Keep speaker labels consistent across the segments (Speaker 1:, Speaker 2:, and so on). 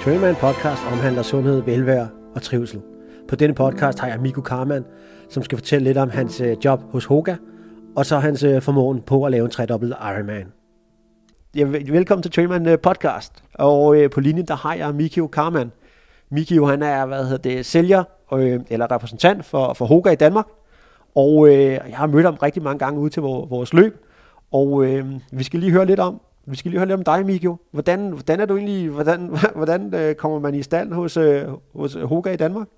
Speaker 1: Trainman podcast omhandler sundhed, velvære og trivsel. På denne podcast har jeg Miko Karman, som skal fortælle lidt om hans øh, job hos Hoga, og så hans øh, formåen på at lave en tredobbelt Ironman. Ja, velkommen til Trainman øh, podcast, og på linjen der har jeg Mikio Karman. Mikio han er hvad hedder det, sælger eller repræsentant for, for Hoga i Danmark, og øh, jeg har mødt ham rigtig mange gange ude til vores løb, og øh, vi skal lige høre lidt om, vi skal lige høre lidt om dig, Mikio. Hvordan, hvordan er du egentlig, hvordan, hvordan øh, kommer man i stand hos, øh, hos Hoga i Danmark?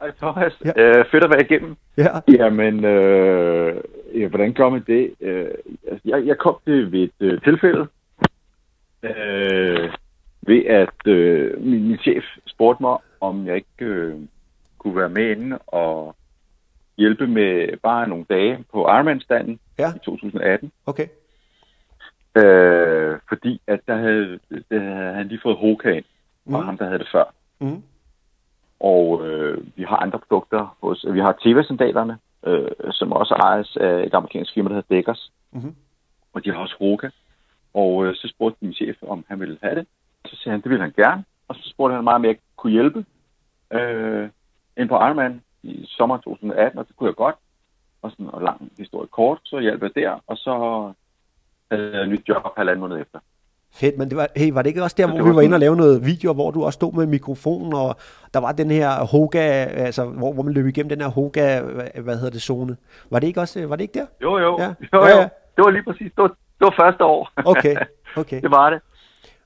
Speaker 2: Hej Thomas. Ja. Øh, fedt at være igennem. Ja. Jamen, øh, ja, hvordan gør man det? Øh, altså, jeg, jeg kom til ved et øh, tilfælde, øh, ved at øh, min, min chef spurgte mig, om jeg ikke øh, kunne være med inde og hjælpe med bare nogle dage på Ironman-standen ja. i 2018.
Speaker 1: Okay.
Speaker 2: Øh, fordi at der havde, der havde han lige fået Hokan, mm. og ham, der havde det før. Mm. Og øh, vi har andre produkter. Hos, vi har TV-sandalerne, øh, som også ejes af et amerikansk firma, der hedder Deckers. Mm-hmm. Og de har også Hoka. Og øh, så spurgte min chef, om han ville have det. Så sagde han, det ville han gerne. Og så spurgte han mig, om jeg kunne hjælpe øh, ind på Ironman i sommer 2018, og det kunne jeg godt. Og sådan en lang historie kort, så hjalp jeg der, og så et nyt job halvanden måned efter.
Speaker 1: Fedt, men det var, hey, var det ikke også der, hvor vi var inde og lave noget video, hvor du også stod med mikrofonen, og der var den her Hoga, altså hvor, hvor man løb igennem den her Hoga, hvad hedder det, zone. Var det ikke også, var det ikke der?
Speaker 2: Jo, jo, ja. jo, jo. Ja, ja. Det var lige præcis, det var, det var første år.
Speaker 1: Okay, okay.
Speaker 2: det var det.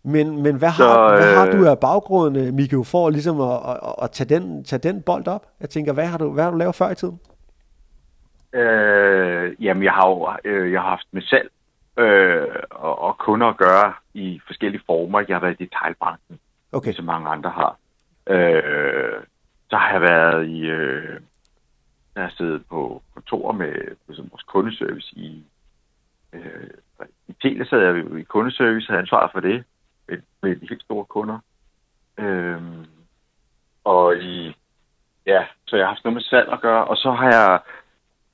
Speaker 1: Men, men hvad, har, så, hvad har du af baggrunden, Mikko, for ligesom at, at, at tage, den, tage den bold op? Jeg tænker, hvad har du, hvad har du lavet før i tiden?
Speaker 2: Øh, jamen, jeg har jo øh, jeg har haft mig selv øh, og, og kunder at gøre i forskellige former. Jeg har været i detailbranchen, okay. som mange andre har. Øh, så har jeg været i... Øh, jeg har siddet på kontor med med vores kundeservice i... Øh, I Tele sad jeg i kundeservice, havde ansvar for det med, med de helt store kunder. Øh, og i... Ja, så jeg har haft noget med salg at gøre, og så har jeg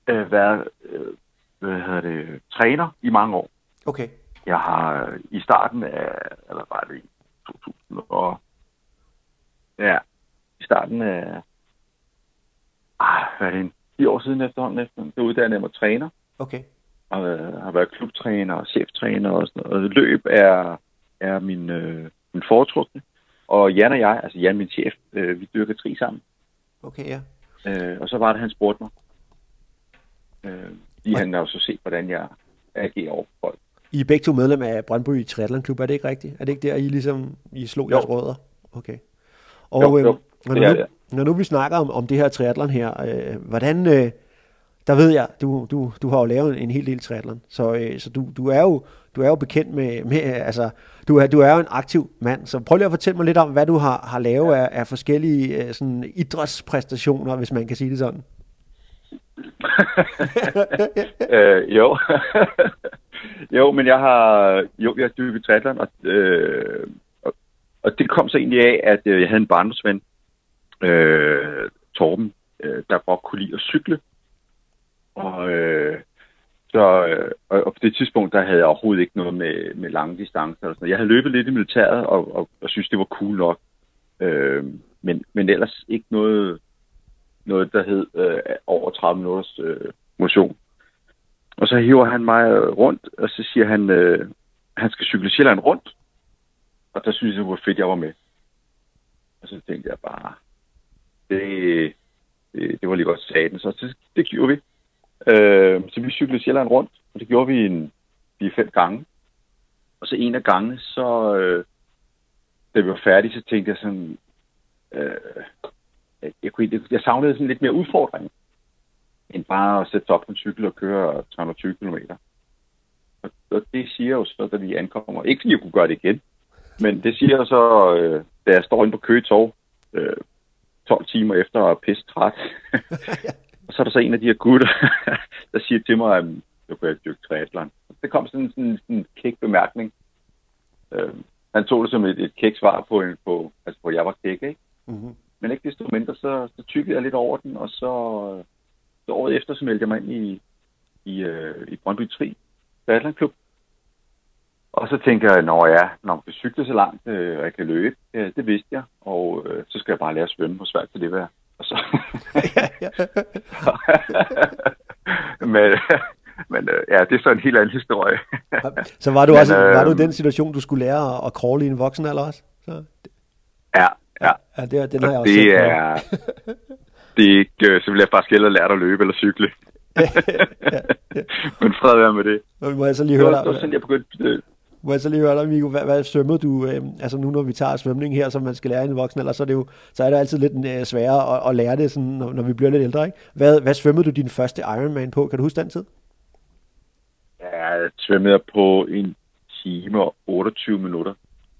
Speaker 2: øh, været øh, hvad hedder det, træner i mange år.
Speaker 1: Okay.
Speaker 2: Jeg har øh, i starten af, eller var det i 2000 og, ja, i starten af, ah, hvad er det, en 10 år siden efterhånden, efter, det uddannede jeg mig træner.
Speaker 1: Okay.
Speaker 2: Og øh, har været klubtræner og cheftræner og sådan noget. Løb er, er min, øh, min foretrukne. Og Jan og jeg, altså Jan, min chef, øh, vi dyrker tri sammen.
Speaker 1: Okay, ja.
Speaker 2: Øh, og så var det, han spurgte mig. Øh, lige han har jo så set, hvordan jeg agerer over folk.
Speaker 1: I er begge to medlem af Brøndby Triathlon Klub, er det ikke rigtigt? Er det ikke der, I ligesom I slog jo. jeres rødder? Okay. Og jo, jo. Øh, når, nu, når nu vi snakker om, om det her triathlon her, øh, hvordan, øh, der ved jeg, du, du, du har jo lavet en, en hel del triathlon, så, øh, så du, du, er jo, du er jo bekendt med, med altså, du er, du er jo en aktiv mand, så prøv lige at fortælle mig lidt om, hvad du har, har lavet ja. af, af forskellige øh, sådan idrætspræstationer, hvis man kan sige det sådan.
Speaker 2: øh, jo. jo, men jeg har jo, jeg har dykket triathlon, og, øh, og, og det kom så egentlig af, at øh, jeg havde en barndomsven, øh, Torben, øh, der godt kunne lide at cykle. Og, øh, så, øh, og, og på det tidspunkt, der havde jeg overhovedet ikke noget med, med lange distancer. Og sådan Jeg havde løbet lidt i militæret, og, og, og synes, det var cool nok. Øh, men, men ellers ikke noget noget, der hed øh, over 30 minutters øh, motion. Og så hiver han mig øh, rundt, og så siger han, øh, han skal cykle Sjælland rundt. Og der synes jeg, det var fedt, jeg var med. Og så tænkte jeg bare, det, det, det var lige godt saten. Så det, det gjorde vi. Øh, så vi cyklede Sjælland rundt, og det gjorde vi en vi fem gange. Og så en af gangene, så øh, da vi var færdige, så tænkte jeg sådan, øh, jeg, kunne, jeg savnede sådan lidt mere udfordring, end bare at sætte sig op på en cykel og køre 320 km. Og, og det siger jo så, da vi ankommer, ikke fordi jeg kunne gøre det igen, men det siger så, øh, da jeg står inde på Køge Torv, øh, 12 timer efter at pisse træt. og så er der så en af de her gutter, der siger til mig, at jeg kunne dyrke triathlon. Det kom sådan, sådan, sådan en kæk bemærkning. Øh, han tog det som et, et kæk svar på, en, på, altså på, at jeg var kæk, ikke? Mm-hmm. Men ikke desto mindre, så, så tykkede jeg lidt over den, og så, så året efter, så meldte jeg mig ind i, i, øh, i Brøndby Tri Triathlon Klub. Og så tænker jeg, når jeg, når man kan cykle så langt, øh, og jeg kan løbe, øh, det vidste jeg, og øh, så skal jeg bare lære at svømme, hvor svært kan det være. Og så... men men øh, ja, det er så en helt anden historie.
Speaker 1: så var du men, også øh, var du i den situation, du skulle lære at, at crawle i en voksen alder også? Så...
Speaker 2: Ja, ja.
Speaker 1: ja det, den har jeg også
Speaker 2: det er, det er ikke, øh, så vil jeg faktisk hellere lære at løbe eller cykle. ja, ja. Men fred være med det.
Speaker 1: Må jeg så lige høre dig?
Speaker 2: Det var sådan, jeg begyndte, øh,
Speaker 1: må jeg så lige høre dig, Migo, hvad, hvad svømmede du, øh, altså nu når vi tager svømning her, som man skal lære i en voksen, eller så er det jo, så er det altid lidt øh, sværere at, at, lære det, sådan, når, når vi bliver lidt ældre, ikke? Hvad, hvad svømmede du din første Ironman på? Kan du huske den tid?
Speaker 2: Ja, jeg svømmede på en time og 28 minutter.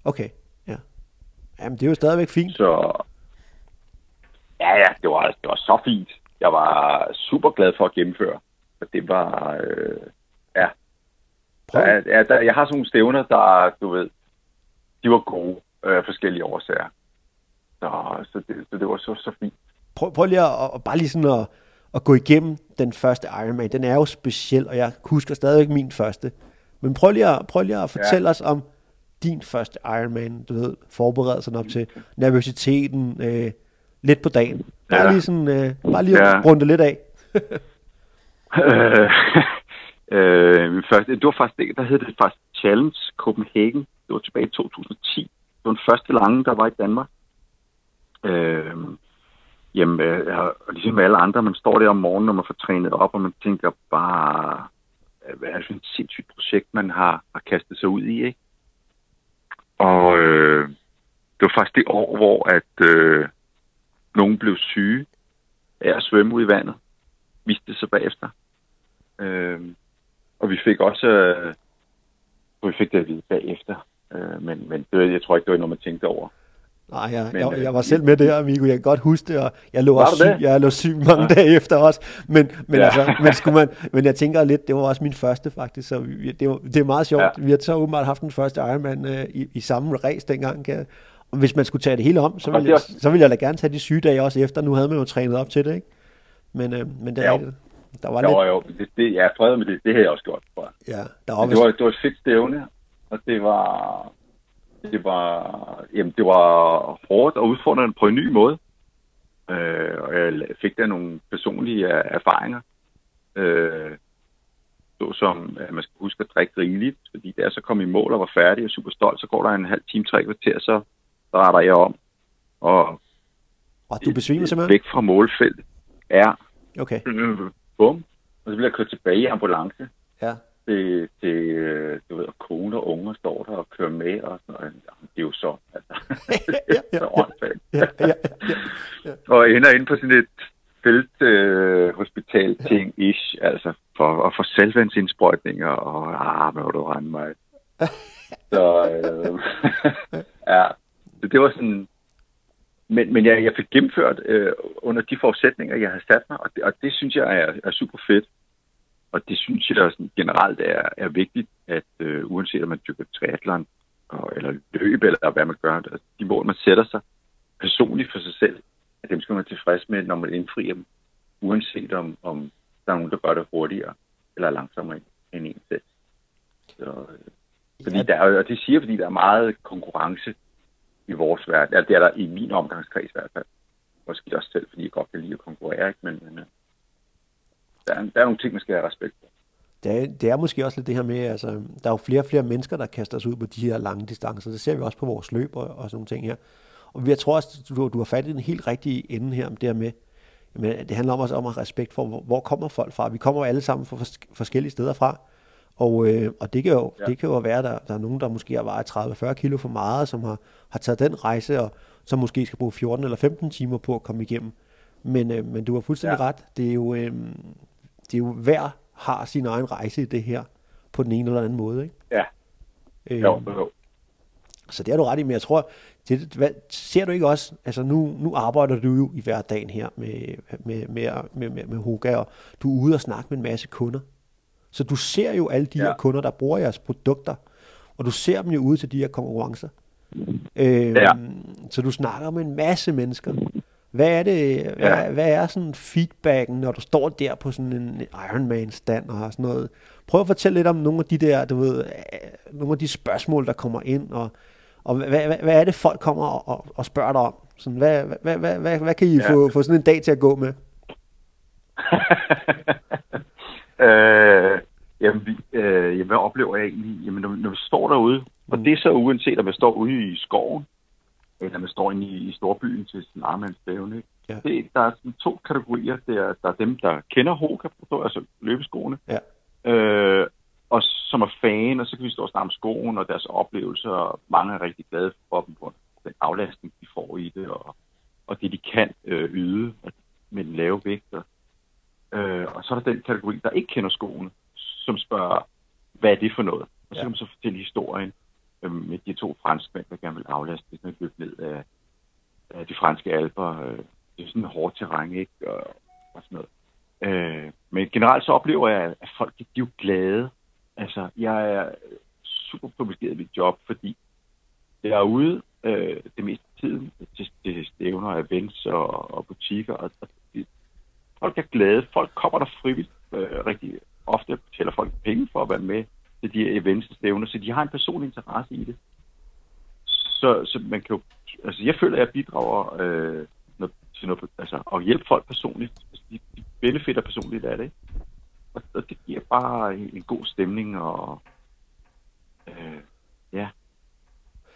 Speaker 1: Okay. Jamen, det er jo stadigvæk fint.
Speaker 2: Så, ja, ja, det var, det var så fint. Jeg var super glad for at gennemføre. Og det var, øh, ja. Prøv. Ja, ja der, jeg har sådan nogle stævner, der, du ved, de var gode øh, forskellige årsager. Så, så, det, så det var så, så fint.
Speaker 1: Prøv, prøv lige at, at bare lige sådan at, at gå igennem den første Ironman. Den er jo speciel, og jeg husker stadigvæk min første. Men prøv lige at, prøv lige at fortælle ja. os om din første Ironman, du ved, forberedelsen op til nervøsiteten, øh, lidt på dagen. Bare ja. lige sådan, øh, bare lige ja. runde lidt af.
Speaker 2: øh, øh, første, det var faktisk, der hed det faktisk Challenge Copenhagen. Det var tilbage i 2010. Det var den første lange, der var i Danmark. Øh, jamen, øh, og ligesom alle andre, man står der om morgenen, når man får trænet op, og man tænker bare, hvad er det for et sindssygt projekt, man har, har kastet sig ud i, ikke? Og øh, det var faktisk det år, hvor at øh, nogen blev syge af at svømme ud i vandet. Viste det sig bagefter. Øh, og vi fik også, øh, vi fik det at vide bagefter. Øh, men men det, jeg tror ikke, det var noget, man tænkte over.
Speaker 1: Nej, jeg, men, jeg, jeg var selv med der, Amigo. Jeg kan godt huske det, og jeg lå, også syg, jeg lå syg mange ja. dage efter også. Men, men, ja. altså, men, skulle man, men jeg tænker lidt, det var også min første faktisk, så vi, det, var, det er meget sjovt. Ja. Vi har så åbenbart haft den første Ironman uh, i, i samme race dengang. Kan, og hvis man skulle tage det hele om, så ville, jeg, så ville jeg da gerne tage de sygedage også efter. Nu havde man jo trænet op til det, ikke? Men, uh, men det er rigtigt.
Speaker 2: Der var jo, lidt... jo, det, det, er fred med det. Det har jeg også gjort, tror jeg.
Speaker 1: Ja,
Speaker 2: der var, det, var, det var et fedt stævne, og det var det var, jamen, det var hårdt og udfordrende på en ny måde. Øh, og jeg fik der nogle personlige erfaringer. Øh, så som, at man skal huske at drikke rigeligt, fordi da jeg så kom i mål og var færdig og super stolt, så går der en halv time, tre kvarter, så retter jeg om. Og,
Speaker 1: og du besvimer simpelthen?
Speaker 2: Væk fra målfeltet. Ja.
Speaker 1: Okay.
Speaker 2: Bum. Og så bliver jeg kørt tilbage i ambulance.
Speaker 1: Ja
Speaker 2: til, til du ved, kone og unger står der og kører med og sådan noget. Jamen, det er jo så, altså. ja, ja, ja, ja, ja, ja, ja. og ender ind på sådan et øh, ting ish, altså for at få selvvandsindsprøjtninger og ah, hvad du rende mig. så øh, ja, så det var sådan, men, men jeg, jeg fik gennemført øh, under de forudsætninger, jeg havde sat mig, og det, og det synes jeg er, er super fedt. Og det synes jeg sådan generelt er, er vigtigt, at øh, uanset om man dykker triathlon og, eller løb, eller hvad man gør, altså, de mål, man sætter sig personligt for sig selv, at dem skal man tilfreds med, når man indfrier dem, uanset om, om der er nogen, der gør det hurtigere eller langsommere end en selv. Så, øh, fordi ja. der er, og det siger, fordi der er meget konkurrence i vores verden. Altså, det er der i min omgangskreds i hvert fald. Måske også selv, fordi jeg godt kan lide at konkurrere, ikke? Men, men øh, der, er, der er nogle ting, man skal have respekt for.
Speaker 1: Det er, det er måske også lidt det her med, altså, der er jo flere og flere mennesker, der kaster sig ud på de her lange distancer. Det ser vi også på vores løb og, og sådan nogle ting her. Og jeg tror også, du, du har fat i den helt rigtige ende her, det her med, jamen, det handler om også om at respekt for, hvor, hvor kommer folk fra. Vi kommer jo alle sammen fra forskellige steder fra. Og, øh, og det kan jo, ja. det kan jo være, at der, der er nogen, der måske har vejet 30-40 kilo for meget, som har, har taget den rejse, og som måske skal bruge 14 eller 15 timer på at komme igennem. Men, øh, men du har fuldstændig ja. ret. Det er jo, øh, det er jo hver har sin egen rejse i det her, på den ene eller anden måde, ikke?
Speaker 2: Ja. Øh, jo, jo.
Speaker 1: Så det er du ret i, men jeg tror, det, hvad, ser du ikke også, altså nu, nu arbejder du jo i hverdagen her med, med, med, med, med, med Hoga, og du er ude og snakke med en masse kunder. Så du ser jo alle de ja. her kunder, der bruger jeres produkter, og du ser dem jo ude til de her konkurrencer. Øh, ja. Så du snakker med en masse mennesker. Hvad er det, ja. hvad, hvad er sådan feedbacken, når du står der på sådan en Ironman-stand og har sådan noget? Prøv at fortælle lidt om nogle af de der, du ved, øh, nogle af de spørgsmål, der kommer ind, og, og hvad, hvad, hvad er det, folk kommer og, og, og spørger dig om? Sådan, hvad, hvad, hvad, hvad, hvad kan I ja. få, få sådan en dag til at gå med?
Speaker 2: øh, jamen, vi, øh, jamen, hvad oplever jeg egentlig? Jamen, når, når vi står derude, mm. og det er så uanset, om man står ude i skoven, eller man står inde i, i storbyen til sin armandsbævne. Ikke? Ja. Det, der er sådan to kategorier. Det er, der er dem, der kender Hoka, altså løbeskoene, ja. øh, og som er fan, og så kan vi stå og snakke om skoen og deres oplevelser, og mange er rigtig glade for dem på den aflastning, de får i det, og, og det, de kan øh, yde med den lave vægt. Og, øh, og så er der den kategori, der ikke kender skoene, som spørger, hvad er det for noget? Og så ja. kan man så fortælle historien øh, med de to franskmænd, der gerne vil aflaste, det, man løb ned af, af de franske alber. Øh, det er sådan en hårdt terræn, ikke? Og, og sådan noget. Øh, men generelt så oplever jeg, at folk de er jo glade. Altså, jeg er super privilegeret i mit job, fordi jeg er ude øh, det meste af tiden til, til stævner, events og, og butikker, og, og de, folk er glade. Folk kommer der frivilligt øh, rigtig ofte, betaler folk penge for at være med til de her events og stævner, så de har en personlig interesse i det. Så, så man kan jo, altså jeg føler, at jeg bidrager øh, noget, til noget, altså at hjælpe folk personligt. Altså, de, de benefitter personligt af det. Og, og det giver bare en, en god stemning, og øh, ja,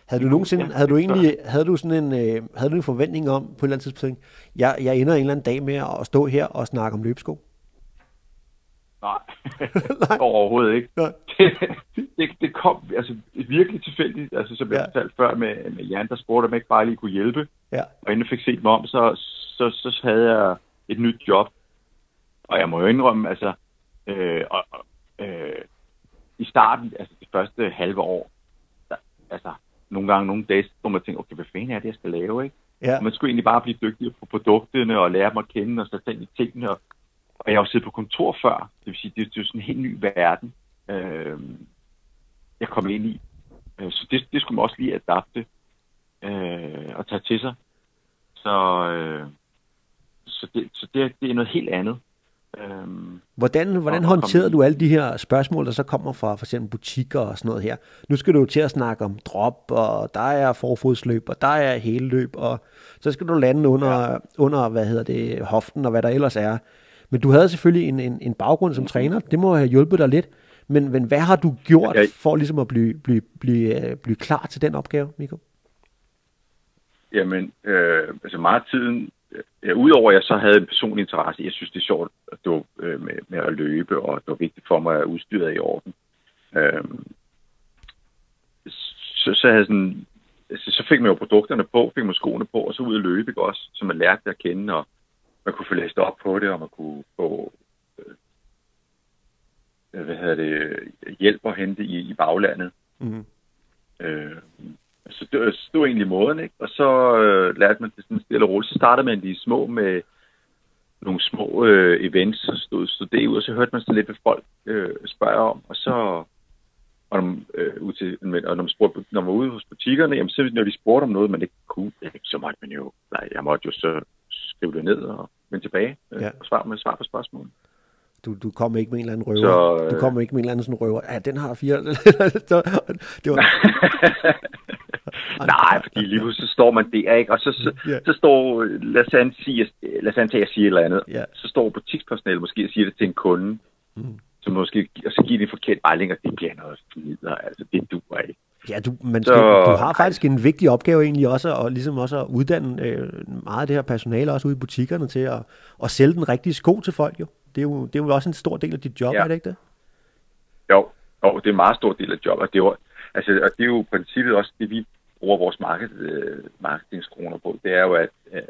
Speaker 1: havde du nogensinde, havde du egentlig, havde du sådan en, øh, havde du en forventning om på et eller andet tidspunkt, jeg, jeg ender en eller anden dag med at stå her og snakke om løbsko?
Speaker 2: Nej, Nej. overhovedet ikke. Nej. Det, det, det kom altså, virkelig tilfældigt, altså, som jeg ja. fortalte før med, med Jan, der spurgte, om jeg ikke bare lige kunne hjælpe. Ja. Og inden jeg fik set mig om, så, så, så havde jeg et nyt job. Og jeg må jo indrømme, altså, øh, og, øh, i starten, altså det første halve år, der, altså, nogle gange, nogle dage, hvor man tænker, okay, hvad fanden er det, jeg skal lave, ikke? Ja. Og man skulle egentlig bare blive dygtig på produkterne og lære dem at kende og i tingene og og jeg har jo siddet på kontor før, det vil sige, det, det er jo sådan en helt ny verden, øh, jeg kom ind i. Øh, så det, det skulle man også lige adapte øh, og tage til sig. Så, øh, så, det, så det, det er noget helt andet.
Speaker 1: Øhm, hvordan hvordan håndterede du alle de her spørgsmål, der så kommer fra for eksempel butikker og sådan noget her? Nu skal du jo til at snakke om drop, og der er forfodsløb, og der er hele løb, og så skal du lande under, ja. under hvad hedder det, hoften og hvad der ellers er. Men du havde selvfølgelig en, en, en baggrund som træner. Det må have hjulpet dig lidt. Men, men hvad har du gjort jeg, for ligesom at blive, blive, blive, øh, blive klar til den opgave, Miko?
Speaker 2: Jamen, øh, altså meget tiden, øh, udover at jeg så havde en personlig interesse, jeg synes det er sjovt at du, øh, med, med at løbe, og det var vigtigt for mig at udstyret i orden. Øh, så, så, havde sådan, altså, så fik man jo produkterne på, fik man skoene på, og så ud at løbe ikke også, så man lærte det at kende, og man kunne få læst op på det, og man kunne få øh, hvad hedder det, hjælp at hente i, i baglandet. Mm. Øh, så det, det var egentlig måden, ikke? Og så øh, lærte man det sådan stille og roligt. Så startede man de små med nogle små øh, events, så stod, stod det ud, og så hørte man sådan lidt, hvad folk øh, spørger om, og så og når, øh, ud til, og når, man spurgte, når man var ude hos butikkerne, jamen, så når de spurgte om noget, man ikke kunne, så måtte man jo, nej, jeg måtte jo så skrive det ned og vende tilbage øh, ja. og svare med svar på spørgsmål.
Speaker 1: Du, du kom ikke med en eller anden røver. Så, øh... Du kom ikke med en eller anden sådan røver. Ja, den har fire.
Speaker 2: det var... Nej, fordi lige pludselig så står man der, ikke? Og så, så, yeah. så står, lad os antage, lad os antage, at jeg siger et eller andet. Yeah. Så står butikspersonale måske og siger det til en kunde. Mm. Så måske, og så giver de en forkert vejling, og det bliver noget fnider. Altså, det duer ikke.
Speaker 1: Ja, du, man skal, så, du har faktisk en vigtig opgave egentlig også, og ligesom også at uddanne øh, meget af det her personale også ude i butikkerne til at, at sælge den rigtige sko til folk jo. Det er jo, det er jo også en stor del af dit job, ja. er det ikke det?
Speaker 2: Jo, jo, det er en meget stor del af jobbet. Det er jo, altså, og det er jo princippet også det, vi bruger vores market, øh, marketingskroner på. Det er jo at, øh,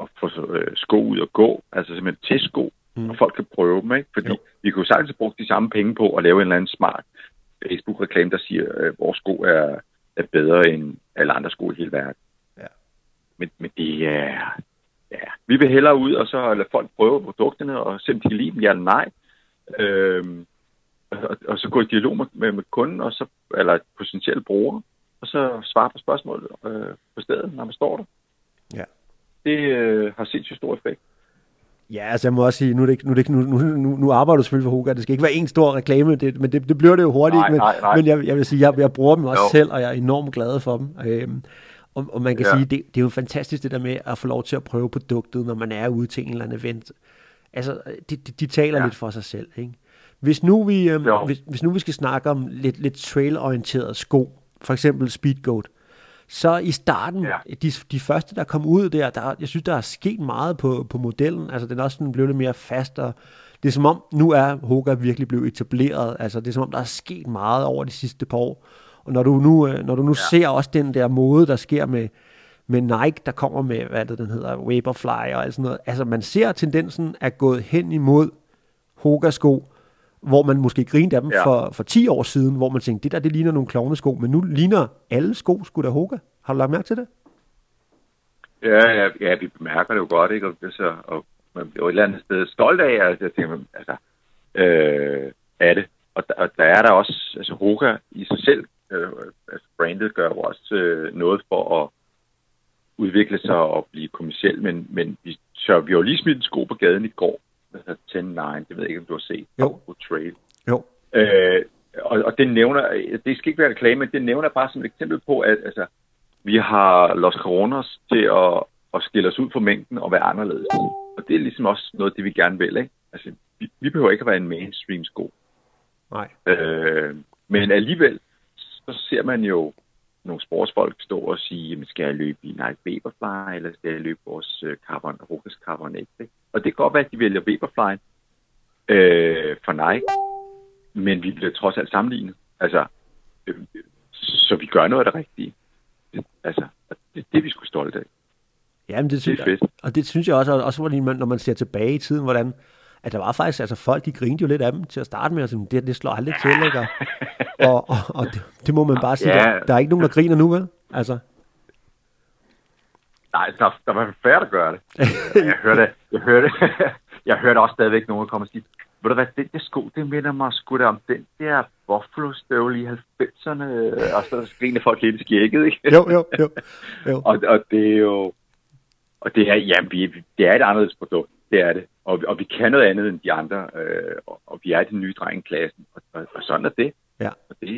Speaker 2: at få øh, sko ud og gå, altså simpelthen til sko, mm. og folk kan prøve dem, ikke? Fordi jo. vi kunne jo sagtens bruge de samme penge på at lave en eller anden smart Facebook-reklame, der siger, at øh, vores sko er, er bedre end alle andre sko i hele verden. Ja. Men, men det er... Ja, vi vil hellere ud og så lade folk prøve produkterne og se, om de kan lide dem, ja eller nej. Øhm, og, og, så gå i dialog med, med, med kunden, og så, eller potentielle brugere, og så svare på spørgsmål øh, på stedet, når man står der.
Speaker 1: Ja.
Speaker 2: det øh, har sindssygt stor effekt.
Speaker 1: Ja, altså jeg må også sige, nu, er det ikke, nu, er det ikke, nu, nu, nu, arbejder du selvfølgelig for Hoka, det skal ikke være en stor reklame, det, men det, det bliver det jo hurtigt,
Speaker 2: Nej,
Speaker 1: men,
Speaker 2: nej, nej.
Speaker 1: men jeg, jeg vil sige, jeg, jeg bruger dem også
Speaker 2: Jo.
Speaker 1: selv, og jeg er enormt glad for dem. Øhm, og, og man kan
Speaker 2: Ja.
Speaker 1: sige, det, det er jo fantastisk det der med at få lov til at prøve produktet, når man er ude til en eller anden event. Altså, de, de, de taler ja. Lidt for sig selv, ikke? Hvis nu vi, øhm,
Speaker 2: Jo.
Speaker 1: hvis, hvis nu vi skal snakke om lidt, lidt trail-orienteret sko, for eksempel Speedgoat, så i starten, ja. De, de første, der kom ud der, der, jeg synes, der er sket meget på, på modellen. Altså, den er også sådan blevet lidt mere fast, og det er som om, nu er Hoka virkelig blevet etableret. Altså, det er som om, der er sket meget over de sidste par år. Og når du nu, øh, når du nu ja. Ser også den der måde, der sker med, med Nike, der kommer med, hvad det, den hedder, Vaporfly og alt sådan noget. Altså, man ser tendensen er gået hen imod Hoka-sko, hvor man måske grinede af dem ja. For, for 10 år siden, hvor man tænkte, det der, det ligner nogle klovnesko, men nu ligner alle sko sgu da Hoka. Har du lagt mærke til det?
Speaker 2: Ja, ja, ja, vi bemærker det jo godt, ikke? Og, det så, og man bliver et eller andet sted stolt af, at jeg tænker, altså, øh, af det. Og, der, og der er der også, altså Hoka i sig selv, øh, altså brandet gør jo også øh, noget for at udvikle sig og blive kommersiel, men, men vi, så vi jo lige smidt en sko på gaden i går, altså 10-9, det ved jeg ikke, om du har set,
Speaker 1: Jo.
Speaker 2: på Trail.
Speaker 1: Jo.
Speaker 2: Øh, og, og det nævner, det skal ikke være reklame, men det nævner bare som et eksempel på, at altså, vi har Los Coronas til at, at skille os ud fra mængden og være anderledes. Og det er ligesom også noget, det vi gerne vil, ikke? Altså, vi, vi behøver ikke at være en mainstream sko.
Speaker 1: Nej.
Speaker 2: Øh, men alligevel, så ser man jo nogle sportsfolk stå og sige, jamen, skal jeg løbe i Nike Vaporfly, eller skal jeg løbe vores øh, Carbon, Rokas Carbon X, ikke? Og det kan godt være, at de vælger Vaporfly øh, for Nike, men vi bliver trods alt sammenlignet. Altså, øh, så vi gør noget af det rigtige. Det, altså, det, det er vi sgu stolte af.
Speaker 1: Jamen, det synes
Speaker 2: Det er
Speaker 1: jeg,
Speaker 2: fedt.
Speaker 1: og det synes jeg også, og også fordi man, når man ser tilbage i tiden, hvordan, at der var faktisk, altså folk, de grinede jo lidt af dem til at starte med, og sådan, det, det slår aldrig til, ikke? Og, og, og, og det, det, må man bare sige,
Speaker 2: Ja.
Speaker 1: der, der er ikke nogen, der griner nu, vel? Altså,
Speaker 2: Nej, der, der var færre, der gør det. jeg hørte, jeg hørte, jeg hørte også stadigvæk nogen, der kommer og sige, ved du hvad, den der sko, det minder mig sgu da om den der Buffalo-støvle i 90'erne, og så griner folk helt i skægget, ikke?
Speaker 1: jo, jo, jo. jo.
Speaker 2: og, og det er jo, og det er, ja, vi, det er et anderledes produkt, det er det. Og, og vi kan noget andet end de andre, øh, og, og vi er i den nye drengeklassen, og, og, og sådan er det.
Speaker 1: Ja.
Speaker 2: Og det,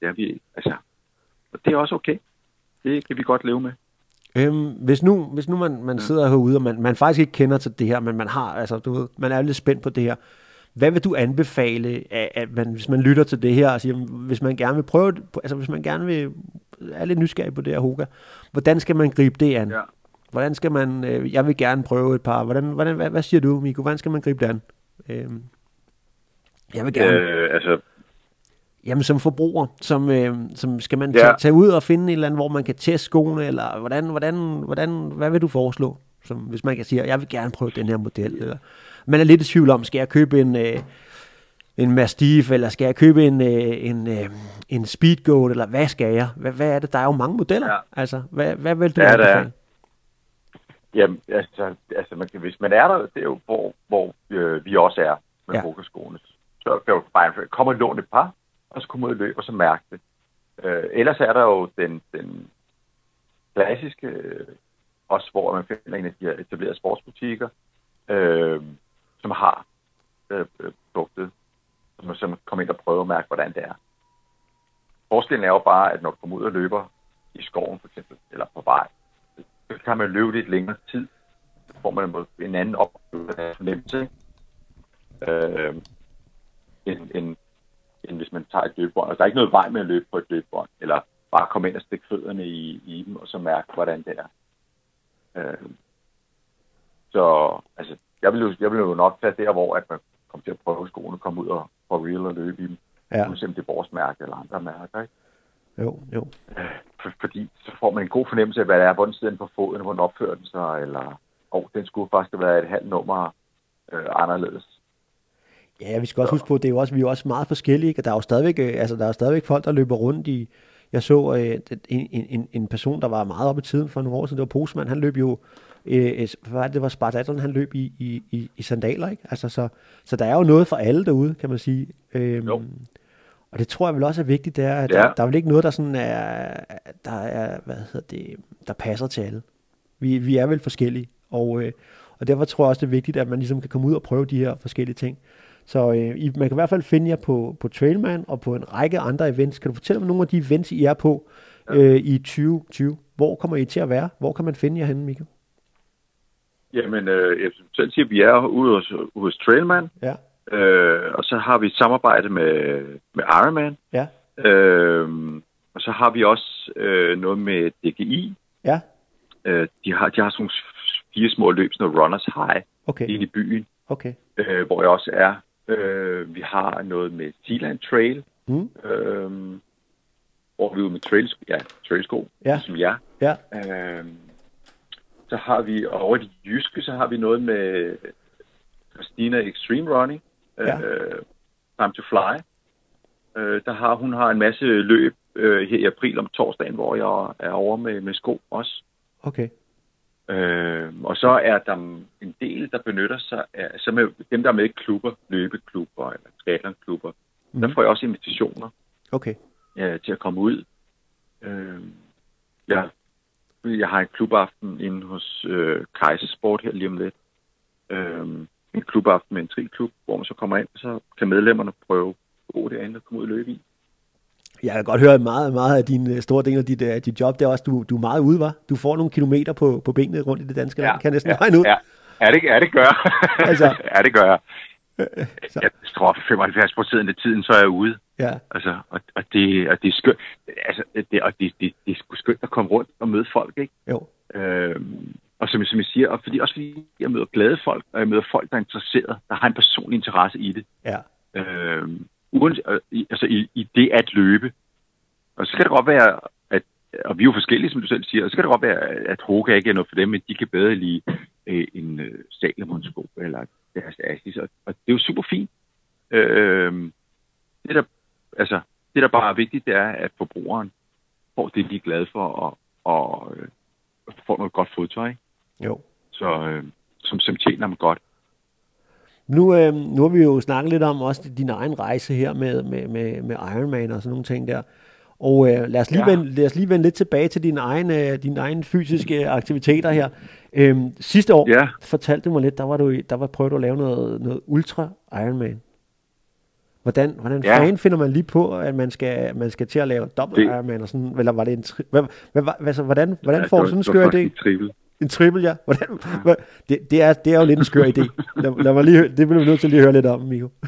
Speaker 2: det er vi, altså, og det er også okay. Det kan vi godt leve med.
Speaker 1: Øhm, hvis nu, hvis nu man, man sidder herude, og man, man faktisk ikke kender til det her, men man har, altså du ved, man er lidt spændt på det her. Hvad vil du anbefale, at, at man, hvis man lytter til det her, og siger, hvis man gerne vil prøve, det, altså hvis man gerne vil, er lidt nysgerrig på det her Hoka, hvordan skal man gribe det an?
Speaker 2: Ja.
Speaker 1: Hvordan skal man, øh, jeg vil gerne prøve et par, hvordan, hvordan, hvad, hvad siger du, Miko, hvordan skal man gribe det an? Øhm, jeg vil gerne, øh,
Speaker 2: Øh, altså,
Speaker 1: jamen som forbruger, som, øh, som skal man
Speaker 2: Ja.
Speaker 1: tage, tage ud og finde et eller andet, hvor man kan teste skoene, eller hvordan, hvordan, hvordan, hvad vil du foreslå? Som, hvis man kan sige, jeg vil gerne prøve den her model, eller man er lidt i tvivl om, skal jeg købe en, øh, en Mastiff, eller skal jeg købe en, øh, en, øh, en Speedgoat, eller hvad skal jeg? Hvad, hvad er det? Der er jo mange modeller.
Speaker 2: Ja.
Speaker 1: Altså, hvad, hvad vil du
Speaker 2: Ja,
Speaker 1: anbefale?
Speaker 2: Jamen, altså, altså man kan, hvis man er der, det er jo, hvor, hvor øh, vi også er med
Speaker 1: Ja.
Speaker 2: pokerskoene. Så kan du bare komme og låne et par, og så komme ud og løb og så mærke det. Øh, ellers er der jo den, den klassiske, øh, også hvor man finder en af de her etablerede sportsbutikker, øh, som har øh, øh, produktet, som, som kommer ind og prøver at mærke, hvordan det er. Forskellen er jo bare, at når du kommer ud og løber i skoven for eksempel, eller på vej, så kan man løbe lidt længere tid. Så får man måske en anden oplevelse af fornemmelse, øh, end, end, end, hvis man tager et løbebånd. Og der er ikke noget vej med at løbe på et løbebånd, eller bare komme ind og stikke fødderne i, i dem, og så mærke, hvordan det er. Øh, så altså, jeg vil, jo, jeg vil jo nok tage der, hvor at man kommer til at prøve skoene, komme ud og for real og løbe i dem.
Speaker 1: Ja.
Speaker 2: Uanset om det er vores mærke eller andre mærker, ikke?
Speaker 1: Jo, jo.
Speaker 2: For, fordi så får man en god fornemmelse af, hvad det er, hvordan sidder den på foden, hvordan opfører den sig, eller oh, den skulle faktisk været et halvt nummer øh, anderledes.
Speaker 1: Ja, vi skal også huske på, at det er jo også, vi er jo også meget forskellige, og der er jo stadigvæk, øh, altså, der er jo stadigvæk folk, der løber rundt i, jeg så øh, en, en, en person, der var meget oppe i tiden for nogle år siden, det var Postman, han løb jo, øh, hvad det var Spartathlon, han løb i, i, i, i sandaler, ikke? Altså, så, så der er jo noget for alle derude, kan man sige. Øhm,
Speaker 2: Jo.
Speaker 1: og det tror jeg vel også er vigtigt, det er, at
Speaker 2: Ja.
Speaker 1: der, der er vel ikke noget, der sådan er, der er, hvad hedder det, der passer til alle. Vi, vi er vel forskellige, og, øh, og derfor tror jeg også, det er vigtigt, at man ligesom kan komme ud og prøve de her forskellige ting. Så øh, I, man kan i hvert fald finde jer på, på Trailman og på en række andre events. Kan du fortælle om nogle af de events, I er på øh, i 2020? Hvor kommer I til at være? Hvor kan man finde jer henne, Michael?
Speaker 2: Jamen, øh, jeg selv siger, at vi er ude hos, hos Trailman.
Speaker 1: Ja.
Speaker 2: Øh, og så har vi et samarbejde med, med Ironman.
Speaker 1: Ja.
Speaker 2: Øh, og så har vi også øh, noget med DGI.
Speaker 1: Ja.
Speaker 2: Øh, de, har, de har sådan nogle fire små løb, sådan noget Runners High,
Speaker 1: Okay.
Speaker 2: inde i byen,
Speaker 1: Okay.
Speaker 2: øh, hvor jeg også er. Øh, vi har noget med Sealand Trail,
Speaker 1: Mm.
Speaker 2: øh, hvor vi er ude med trail, ja, trailsko,
Speaker 1: Ja.
Speaker 2: som jeg.
Speaker 1: Ja.
Speaker 2: Øh, så har vi, og over i det jyske, så har vi noget med Christina Extreme Running,
Speaker 1: Ja.
Speaker 2: øh, Time to Fly. Øh, der har, hun har en masse løb øh, her i april om torsdagen, hvor jeg er over med, med sko også.
Speaker 1: Okay.
Speaker 2: Øh, og så er der en del, der benytter sig af, så med dem, der er med i klubber, løbeklubber eller triathlonklubber, mm. der
Speaker 1: Mhm.
Speaker 2: får jeg også invitationer
Speaker 1: Okay.
Speaker 2: ja, til at komme ud. Øh, jeg, jeg har en klubaften inde hos øh, Kejsersport her lige om lidt. Øh, en klubaften med en triklub, hvor man så kommer ind, så kan medlemmerne prøve at gå derinde og komme ud og løbe i.
Speaker 1: Jeg kan godt høre meget, meget af din øh, store del af dit, uh, dit job. Det er også, du, du er meget ude, var. Du får nogle kilometer på, på benene rundt i det danske land. Kan jeg næsten
Speaker 2: ja,
Speaker 1: regne ud.
Speaker 2: Ja, ja det, ja, det gør jeg.
Speaker 1: Altså.
Speaker 2: ja, det gør jeg.
Speaker 1: Så.
Speaker 2: Jeg tror, 75 procent af tiden, så er jeg ude.
Speaker 1: Ja.
Speaker 2: Altså, og, og, det, og det er skønt. Altså, det, og det, det, det er sgu skønt at komme rundt og møde folk, ikke?
Speaker 1: Jo.
Speaker 2: Øhm, og som, som jeg siger, og fordi, også fordi jeg møder glade folk, og jeg møder folk, der er interesseret, der har en personlig interesse i det.
Speaker 1: Ja.
Speaker 2: Øhm, uanset, øh, i- altså i, i det at løbe. Og så kan det godt være, at, og vi er jo forskellige, som du selv siger, og så kan det godt være, at Hoga ikke er noget for dem, men de kan bedre lide øh, en øh, Salomon-sko eller deres Asics, og, og det er jo super fint. Øhm, det, der, altså, det, der bare er vigtigt, det er, at forbrugeren får det, de er glade for, og, og øh, får noget godt fodtøj, ikke?
Speaker 1: Jo.
Speaker 2: så, øh, som, som tjener dem godt.
Speaker 1: Nu, øh, nu har vi jo snakket lidt om også din egen rejse her med, med, med, med Ironman og sådan nogle ting der. Og øh, lad, os lige
Speaker 2: Ja.
Speaker 1: vende, lad os lige vende lidt tilbage til dine egne, øh, dine egne fysiske aktiviteter her. Øhm, sidste år
Speaker 2: Ja.
Speaker 1: fortalte du mig lidt, der var du, der var prøvet at lave noget, noget ultra Ironman. Hvordan, hvordan ja. Fanden finder man lige på, at man skal, man skal til at lave dobbelt
Speaker 2: Det-
Speaker 1: Ironman og sådan, eller var det en tri- hvad, hvad, hvad, altså, hvordan, hvordan
Speaker 2: Ja,
Speaker 1: får du sådan en skør idé?
Speaker 2: trippel.
Speaker 1: En triple, ja. Hvordan, hvad, det, det, er, det er jo lidt en skør idé. Lad, lad mig lige, det bliver vi nødt til lige at høre lidt om, Miko.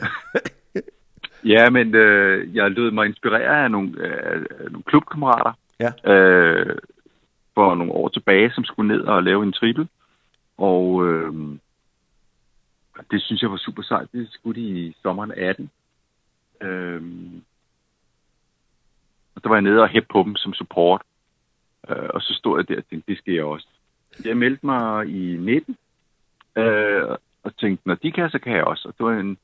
Speaker 2: Ja, men øh, jeg lød mig inspirere af nogle, øh, nogle klubkammerater
Speaker 1: Ja.
Speaker 2: øh, for nogle år tilbage, som skulle ned og lave en triple. Og øh, det synes jeg var super sejt. Det skulle de i sommeren 18. Øh, og der var jeg nede og hæppe på dem som support. Øh, og så stod jeg der og tænkte, det skal jeg også. Jeg meldte mig i 19, øh, og tænkte, når de kan, så kan jeg også. Og det var en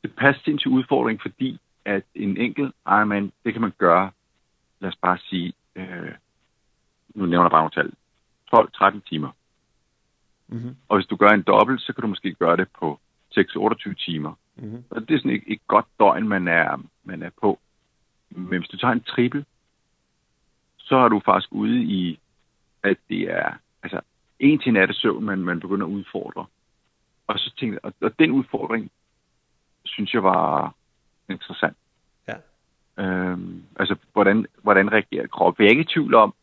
Speaker 2: tilpas sindssyg udfordring, fordi at en enkelt Ironman, det kan man gøre, lad os bare sige, øh, nu nævner jeg bare nogle tal, 12-13 timer.
Speaker 1: Mm-hmm.
Speaker 2: Og hvis du gør en dobbelt, så kan du måske gøre det på 6-28 timer.
Speaker 1: Mm-hmm.
Speaker 2: Og det er sådan et, et godt døgn, man er, man er på. Men hvis du tager en triple, så er du faktisk ude i, at det er altså en til nat søvn, man, man begynder at udfordre. Og så tænkte jeg, og, og den udfordring, synes jeg var interessant.
Speaker 1: Ja.
Speaker 2: Øhm, altså, hvordan, hvordan reagerer kroppen? Jeg er ikke i tvivl om,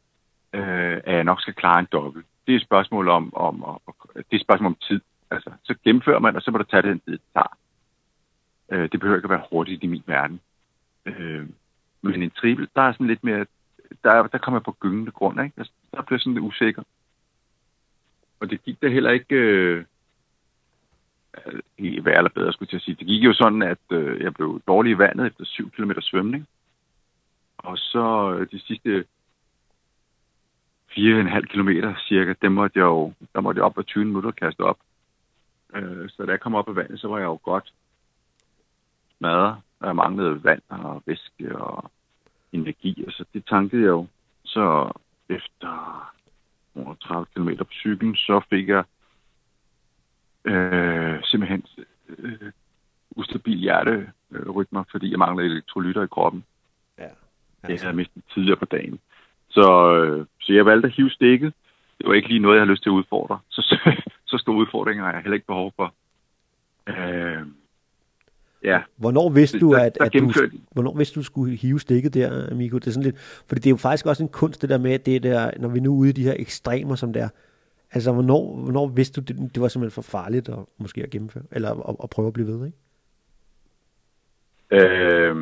Speaker 2: øh, at jeg nok skal klare en dobbelt. Det er et spørgsmål om, om, om, det er et spørgsmål om tid. Altså, så gennemfører man, og så må du tage den tid, det tager. Øh, det behøver ikke at være hurtigt i min verden. Øh, men en triple, der er sådan lidt mere, der, der kommer jeg på gyngende grund, ikke? Der, der bliver sådan lidt usikker. Og det gik da heller ikke øh, øh, værre eller bedre, skulle jeg til at sige. Det gik jo sådan, at øh, jeg blev dårlig i vandet efter 7 km svømning. Og så øh, de sidste 4,5 km cirka, dem måtte jeg jo, der måtte jeg op på 20 minutter kaste op. Øh, så da jeg kom op af vandet, så var jeg jo godt smadret. og Jeg manglede vand og væske og energi, og så det tankede jeg jo. Så efter 30 km på cyklen, så fik jeg øh, simpelthen øh, ustabil hjerterytmer, fordi jeg manglede elektrolytter i kroppen.
Speaker 1: Ja.
Speaker 2: Det havde jeg mistet tidligere på dagen. Så, øh, så jeg valgte at hive stikket, det var ikke lige noget, jeg har lyst til at udfordre. Så, så, så store udfordringer har jeg heller ikke behov for. Øh, ja.
Speaker 1: Hvornår vidste du,
Speaker 2: Der-
Speaker 1: at,
Speaker 2: der
Speaker 1: at du, hvornår vidste du, skulle hive stikket der, Amigo? Det er sådan lidt, fordi det er jo faktisk også en kunst, det der med, at det der, når vi nu er ude i de her ekstremer, som der, altså hvornår, hvornår vidste du, det, det var simpelthen for farligt at, måske at gennemføre, eller at, at prøve at blive ved, ikke?
Speaker 2: Øh,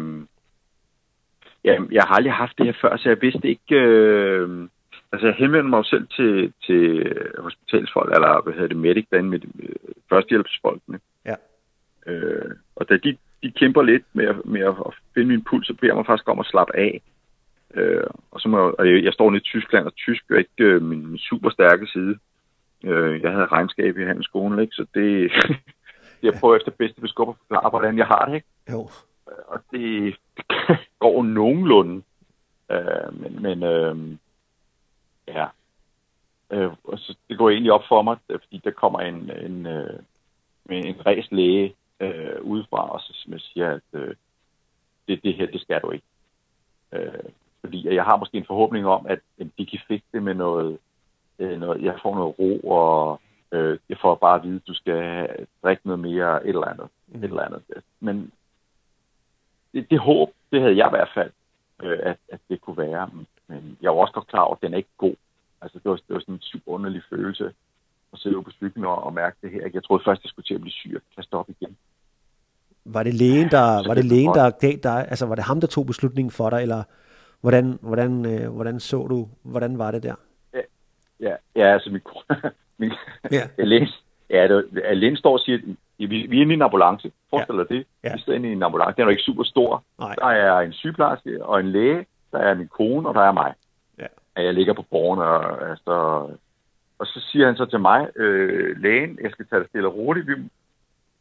Speaker 2: ja, jeg har aldrig haft det her før, så jeg vidste ikke... Øh, altså, jeg henvendte mig jo selv til, til hospitalsfolk, eller hvad hedder det, medic, derinde med øh, førstehjælpsfolkene.
Speaker 1: Ja.
Speaker 2: Øh, og da de, de kæmper lidt med, at- med at at finde min puls, så beder jeg mig faktisk om at slappe af. Øh, og så må jeg, og jeg, jeg står nede i Tyskland, og tysk er ikke øh, min, min super stærke side. Øh, jeg havde regnskab i handelsskolen, ikke? så det, jeg prøver efter bedste beskub at forklare, hvordan jeg har det. Ikke?
Speaker 1: Jo.
Speaker 2: og det, det går nogenlunde. Øh, men men øh, ja, øh, og så, det går egentlig op for mig, øh, fordi der kommer en, en, øh, med en ræs læge øh, udefra, og så som siger, at øh, det, det her, det skal du ikke. Øh, fordi jeg har måske en forhåbning om, at øh, de kan fikse det med noget, øh, noget, jeg får noget ro, og øh, jeg får bare at vide, at du skal drikke noget mere, et eller andet. Et eller andet. Men det, det håb, det havde jeg i hvert fald, øh, at, at det kunne være. Men jeg var også godt klar over, at den er ikke god. Altså, det var, det var sådan en super underlig følelse at sidde på cyklen og, og mærke det her. Jeg troede først, jeg skulle til at blive syg og kaste op igen.
Speaker 1: Var det lægen, der,
Speaker 2: Så
Speaker 1: var det
Speaker 2: det
Speaker 1: lægen, der gav dig, altså var det ham, der tog beslutningen for dig, eller hvordan, hvordan, øh, hvordan så du, hvordan var det der?
Speaker 2: Ja, ja altså min, min
Speaker 1: Ja.
Speaker 2: Alene, ja, det, Alene står og siger, vi, vi er inde i en ambulance. Forestil dig det.
Speaker 1: Ja.
Speaker 2: Vi står inde i en ambulance. Den er jo ikke super stor.
Speaker 1: Nej.
Speaker 2: Der er en sygeplejerske og en læge. Der er min kone, og der er mig.
Speaker 1: Ja.
Speaker 2: Jeg ligger på borgen, og, altså, og så siger han så til mig, øh, lægen, jeg skal tage det stille og roligt. Vi,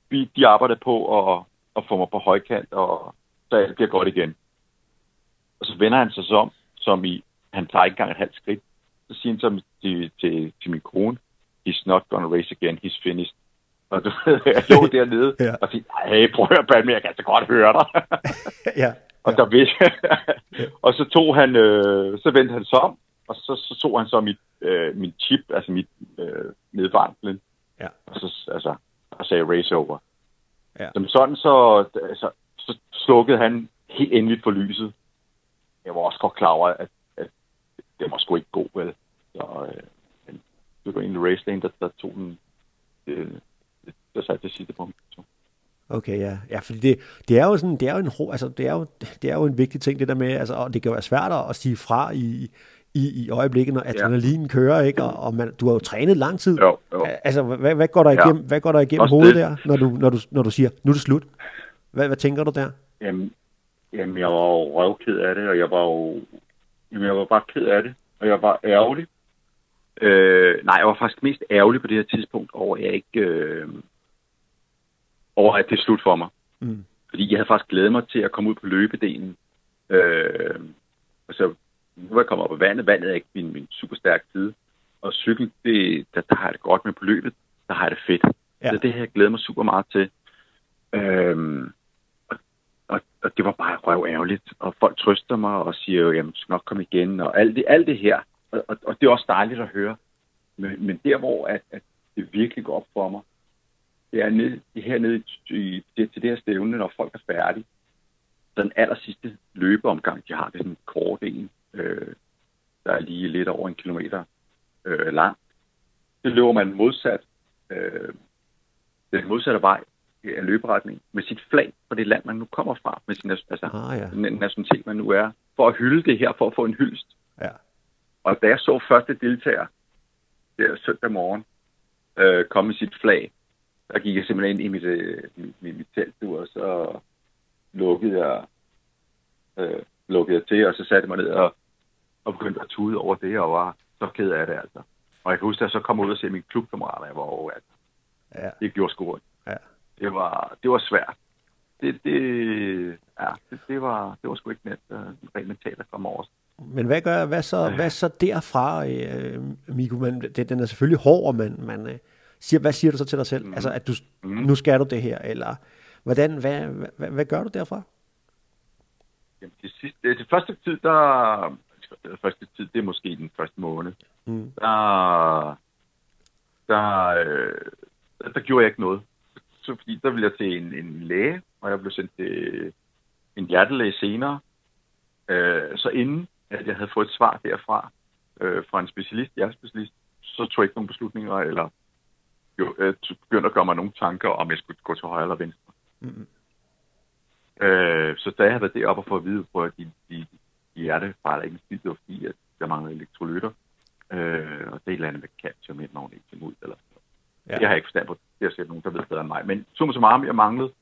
Speaker 2: vi, de arbejder på at, at få mig på højkant, og så alt bliver godt igen. Og så vender han sig så om, som i, han tager ikke engang et halvt skridt. Så siger han så til, til, til min kone, he's not gonna race again, he's finished. Og du ved, jeg lå dernede
Speaker 1: Ja.
Speaker 2: og sagde, hey, prøv at høre, jeg kan så godt høre dig.
Speaker 1: ja.
Speaker 2: Og der vidste, og så tog han, øh, så vendte han sig om, og så, så tog han så mit, øh, min chip, altså mit øh, nedvarmlen,
Speaker 1: Ja.
Speaker 2: og så altså, og sagde race over.
Speaker 1: Ja.
Speaker 2: Som sådan, så, så, så slukkede han helt endeligt for lyset. Jeg var også godt klar over, at, at det var sgu ikke god, vel? Så, øh, det var egentlig race lane, der, der tog den, øh, der satte det sidste punkt. Så.
Speaker 1: Okay, ja. Ja, fordi det, det er jo sådan, det er jo en, altså, det er jo, det er jo en vigtig ting, det der med, altså, og det kan være svært at sige fra i, i, i øjeblikket, når adrenalinen kører, ikke? Og, og man, du har jo trænet lang tid.
Speaker 2: Jo, jo.
Speaker 1: Altså, hvad, hvad går der
Speaker 2: Ja.
Speaker 1: igennem, hvad går der igennem
Speaker 2: Også
Speaker 1: hovedet
Speaker 2: det.
Speaker 1: der, når du, når, du, når du siger, nu er det slut? Hvad, hvad tænker du der?
Speaker 2: Jamen, jamen, jeg var jo røvked af det, og jeg var jo... Jamen, jeg var bare ked af det, og jeg var ærgerlig. Øh, nej, jeg var faktisk mest ærgerlig på det her tidspunkt over, at jeg ikke... Øh, over, at det er slut for mig.
Speaker 1: Mm.
Speaker 2: Fordi jeg havde faktisk glædet mig til at komme ud på løbedelen. Øh, og så nu er jeg kommet op på vandet. Vandet er ikke min, min super stærk side. Og cykel, det, der, der har jeg det godt med på løbet. Der har jeg det fedt.
Speaker 1: Ja.
Speaker 2: Så det har jeg glædet mig super meget til. Øhm, og, og, og det var bare røv ærgerligt. Og folk trøster mig og siger jo, jamen, skal nok komme igen. Og alt det, alt det her. Og, og, og det er også dejligt at høre. Men, men der, hvor at, at det virkelig går op for mig, det er ned, det her nede i, i, det, til det her stævne, når folk er færdige. Den aller sidste løbeomgang, de har, det er sådan en kort en, øh, der er lige lidt over en kilometer øh, lang. Det løber man modsat, øh, den modsatte vej af løberetning med sit flag for det land, man nu kommer fra, med sin altså,
Speaker 1: Ah, ja.
Speaker 2: den nationalitet, man nu er, for at hylde det her, for at få en hyldest.
Speaker 1: Ja.
Speaker 2: Og da jeg så første deltager, der søndag morgen, øh, komme med sit flag, der gik jeg simpelthen ind i mit, øh, mit, mit, mit telt, du, og så lukkede jeg, øh, lukkede jeg til, og så satte jeg mig ned og, og begyndte at tude over det, og var så ked af det, altså. Og jeg kan huske, at jeg så kom ud og se mine klubkammerater, jeg var over, altså.
Speaker 1: Ja.
Speaker 2: Det gjorde ondt.
Speaker 1: Ja.
Speaker 2: Det var, det var svært. Det, det, ja, det, det, var, det var sgu ikke nemt, øh, rent mentalt at komme over.
Speaker 1: Men hvad gør hvad så, hvad så derfra, øh, Miko? Man, det, den er selvfølgelig hård, og man, øh, siger, hvad siger du så til dig selv? Mm. Altså, at du, mm. nu skal du det her, eller hvordan, hvad, hvad, hvad, hvad gør du derfra?
Speaker 2: Jamen, det, sidste, det første tid, der... Første tid, det er måske den første måned. mm. der, der, øh, der gjorde jeg ikke noget. Så fordi der ville jeg til en, en læge, og jeg blev sendt til en hjertelæge senere. Øh, så inden at jeg havde fået et svar derfra, øh, fra en specialist, hjertespecialist, så tog jeg ikke nogen beslutninger, eller jo, øh, begyndte at gøre mig nogle tanker, om jeg skulle gå til højre eller venstre. Mm. Øh, så da jeg havde været deroppe og fået at vide, at de, de, skid, det var fordi, at der manglede elektrolytter. Øh, og det er et eller andet med calcium, et magnesium ud, eller ja. Jeg har ikke forstand på det. Har set nogen, der ved bedre end mig. Men summa summarum, jeg manglede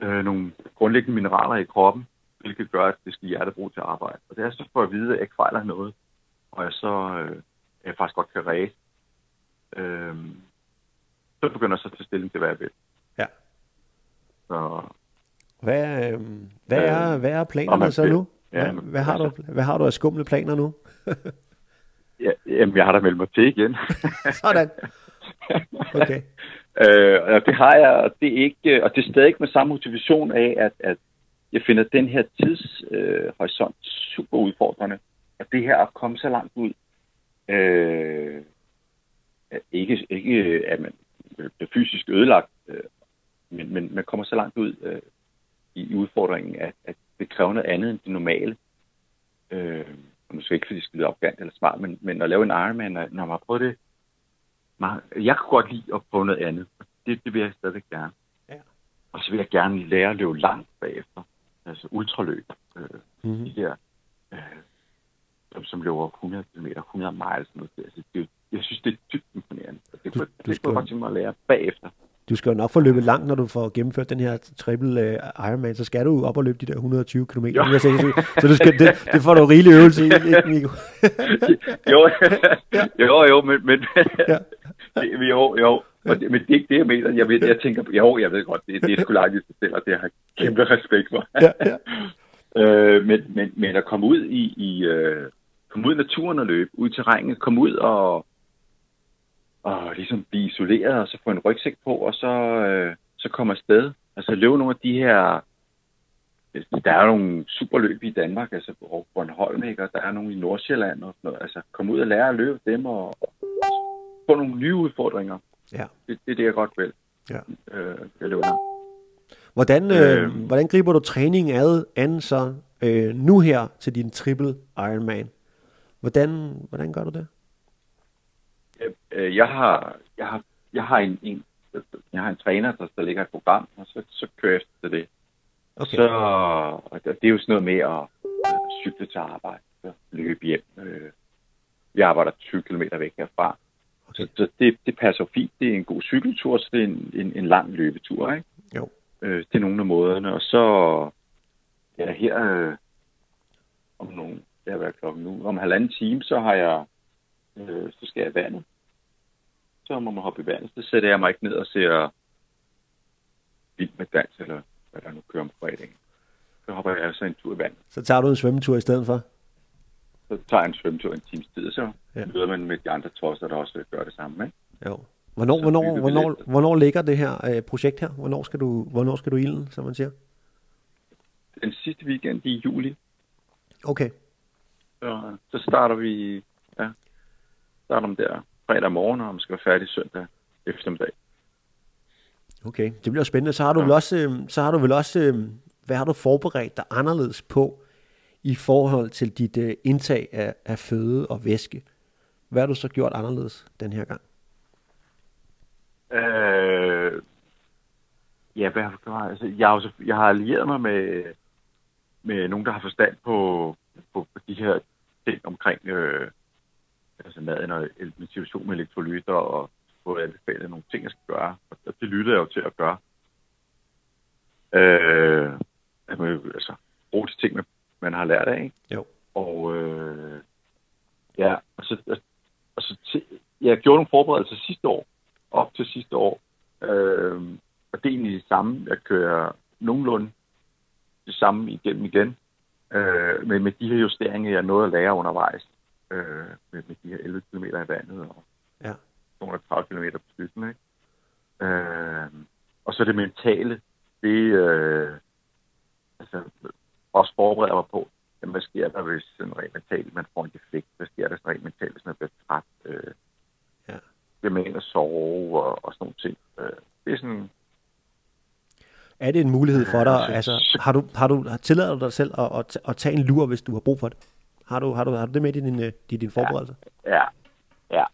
Speaker 2: øh, nogle grundlæggende mineraler i kroppen, hvilket gør, at det skal hjertet bruge til at arbejde. Og det er så for at vide, at jeg ikke fejler noget, og jeg så øh, jeg faktisk godt kan ræse. Øh, så begynder jeg så at tage stilling til, hvad jeg vil.
Speaker 1: Ja. Så, hvad, øh, hvad, er, øh, hvad er planerne så nu? Ja, hvad, hvad, har du, altså- hvad har du af skumle planer nu?
Speaker 2: ja, jamen, jeg har da meldt mig til igen.
Speaker 1: Sådan. Okay.
Speaker 2: øh, og det har jeg, og det er ikke, og det er stadig med samme motivation af, at, at jeg finder den her tidshorisont øh, super udfordrende. Og det her at komme så langt ud, øh, ikke, ikke at man bliver fysisk ødelagt, øh, men, men man kommer så langt ud øh, i, udfordringen, at, at det kræver noget andet end det normale. Øh, måske ikke, fordi det skal lyde opgant eller smart, men, men at lave en Ironman, når man har prøvet det, man, jeg kan godt lide at prøve noget andet. Det, det vil jeg stadig gerne. Ja. Og så vil jeg gerne lære at løbe langt bagefter. Altså ultraløb. Øh, mm-hmm. De der, øh, som, som løber 100 km, 100 miles. Noget. Altså, det, jeg synes, det er dybt imponerende. Det, du, det, det skal jeg godt tænke mig at lære bagefter
Speaker 1: du skal jo nok få løbet langt, når du får gennemført den her triple uh, Ironman, så skal du op og løbe de der 120 km. Så, du skal, det, det får du rigelig øvelse i, ikke, Nico?
Speaker 2: jo, jo, jo, men, men ja. jo, jo. Og det, men det er ikke det, jeg mener. Jeg, ved, jeg tænker, jo, jeg ved godt, det, det er sgu langt i sig selv, og det har jeg kæmpe respekt for. ja, ja. øh, men, men, men at komme ud i, i uh, komme ud i naturen og løbe, ud i terrænet, komme ud og og ligesom blive isoleret, og så få en rygsæk på, og så, øh, så komme afsted. Altså løbe nogle af de her... Der er nogle superløb i Danmark, altså på Bornholm, ikke? og der er nogle i Nordsjælland og sådan noget. Altså komme ud og lære at løbe dem, og, og få nogle nye udfordringer. Ja. Det, det er det, jeg godt vil. Ja. Øh, jeg løber
Speaker 1: Hvordan, øh, øh, hvordan griber du træningen ad, an så øh, nu her til din triple Ironman? Hvordan, hvordan gør du det?
Speaker 2: Øh, jeg har, jeg har, jeg har en, en, jeg har en træner, der, der lægger et program, og så, så kører jeg efter det. Okay. Så og det er jo sådan noget med at øh, cykle til arbejde, så løbe hjem. Øh, jeg arbejder 20 km væk herfra. Okay. Så, så det, det passer fint. Det er en god cykeltur, så det er en, en, en lang løbetur, ikke? Jo. Øh, det er nogle af måderne. Og så ja, her øh, om nogle, det har været klokken nu, om halvanden time, så har jeg øh, så skal jeg vandet. Så må man hoppe i vandet. Så sætter jeg mig ikke ned og ser vild med dans, eller hvad der nu kører om fredagen. Så hopper jeg altså en tur i vandet.
Speaker 1: Så tager du en svømmetur i stedet for?
Speaker 2: Så tager jeg en svømmetur en times tid, så ja. møder man med de andre tosser, der også gør det samme. Ikke?
Speaker 1: Jo. Hvornår, hvornår, hvornår, hvornår ligger det her øh, projekt her? Hvornår skal du, hvornår skal du ilden, som man siger?
Speaker 2: Den sidste weekend i juli.
Speaker 1: Okay.
Speaker 2: Så, så starter vi ja, starter om der fredag morgen, og man skal være færdig søndag eftermiddag.
Speaker 1: Okay, det bliver spændende. Så har du ja. vel også, øhm, så har du vel også, øhm, hvad har du forberedt dig anderledes på i forhold til dit øh, indtag af, af føde og væske? Hvad har du så gjort anderledes den her gang?
Speaker 2: Øh, ja, hvad har jeg? Altså, jeg, har, jeg har allieret mig med, med nogen, der har forstand på, på, på de her ting omkring øh, altså maden og en situation med elektrolytter og få anbefalet nogle ting, jeg skal gøre. Og det lyttede jeg jo til at gøre. Øh, altså, bruge de ting, man har lært af. Ikke? Jo. Og øh, ja, og så, og så til, jeg gjorde nogle forberedelser sidste år, op til sidste år. Øh, og det er egentlig det samme. Jeg kører nogenlunde det samme igennem igen. Øh, men med de her justeringer, jeg nåede at lære undervejs øh, med, med de her 11 km i vandet og ja. 230 km på skyggen. Ikke? Øh, og så det mentale, det øh, altså, også forbereder mig på, jamen, hvad sker der, hvis sådan rent mentalt man får en defekt? Hvad sker der sådan rent mentalt, hvis man bliver skal med ind og sove og, og sådan nogle ting. Øh, det er sådan,
Speaker 1: Er det en mulighed for dig?
Speaker 2: Ja,
Speaker 1: Altså,
Speaker 2: så-
Speaker 1: har du, har du har tilladet dig selv at, at, at tage en lur, hvis du har brug for det? Har du, har du, har du det med i din, øh, i din forberedelse?
Speaker 2: ja, ja.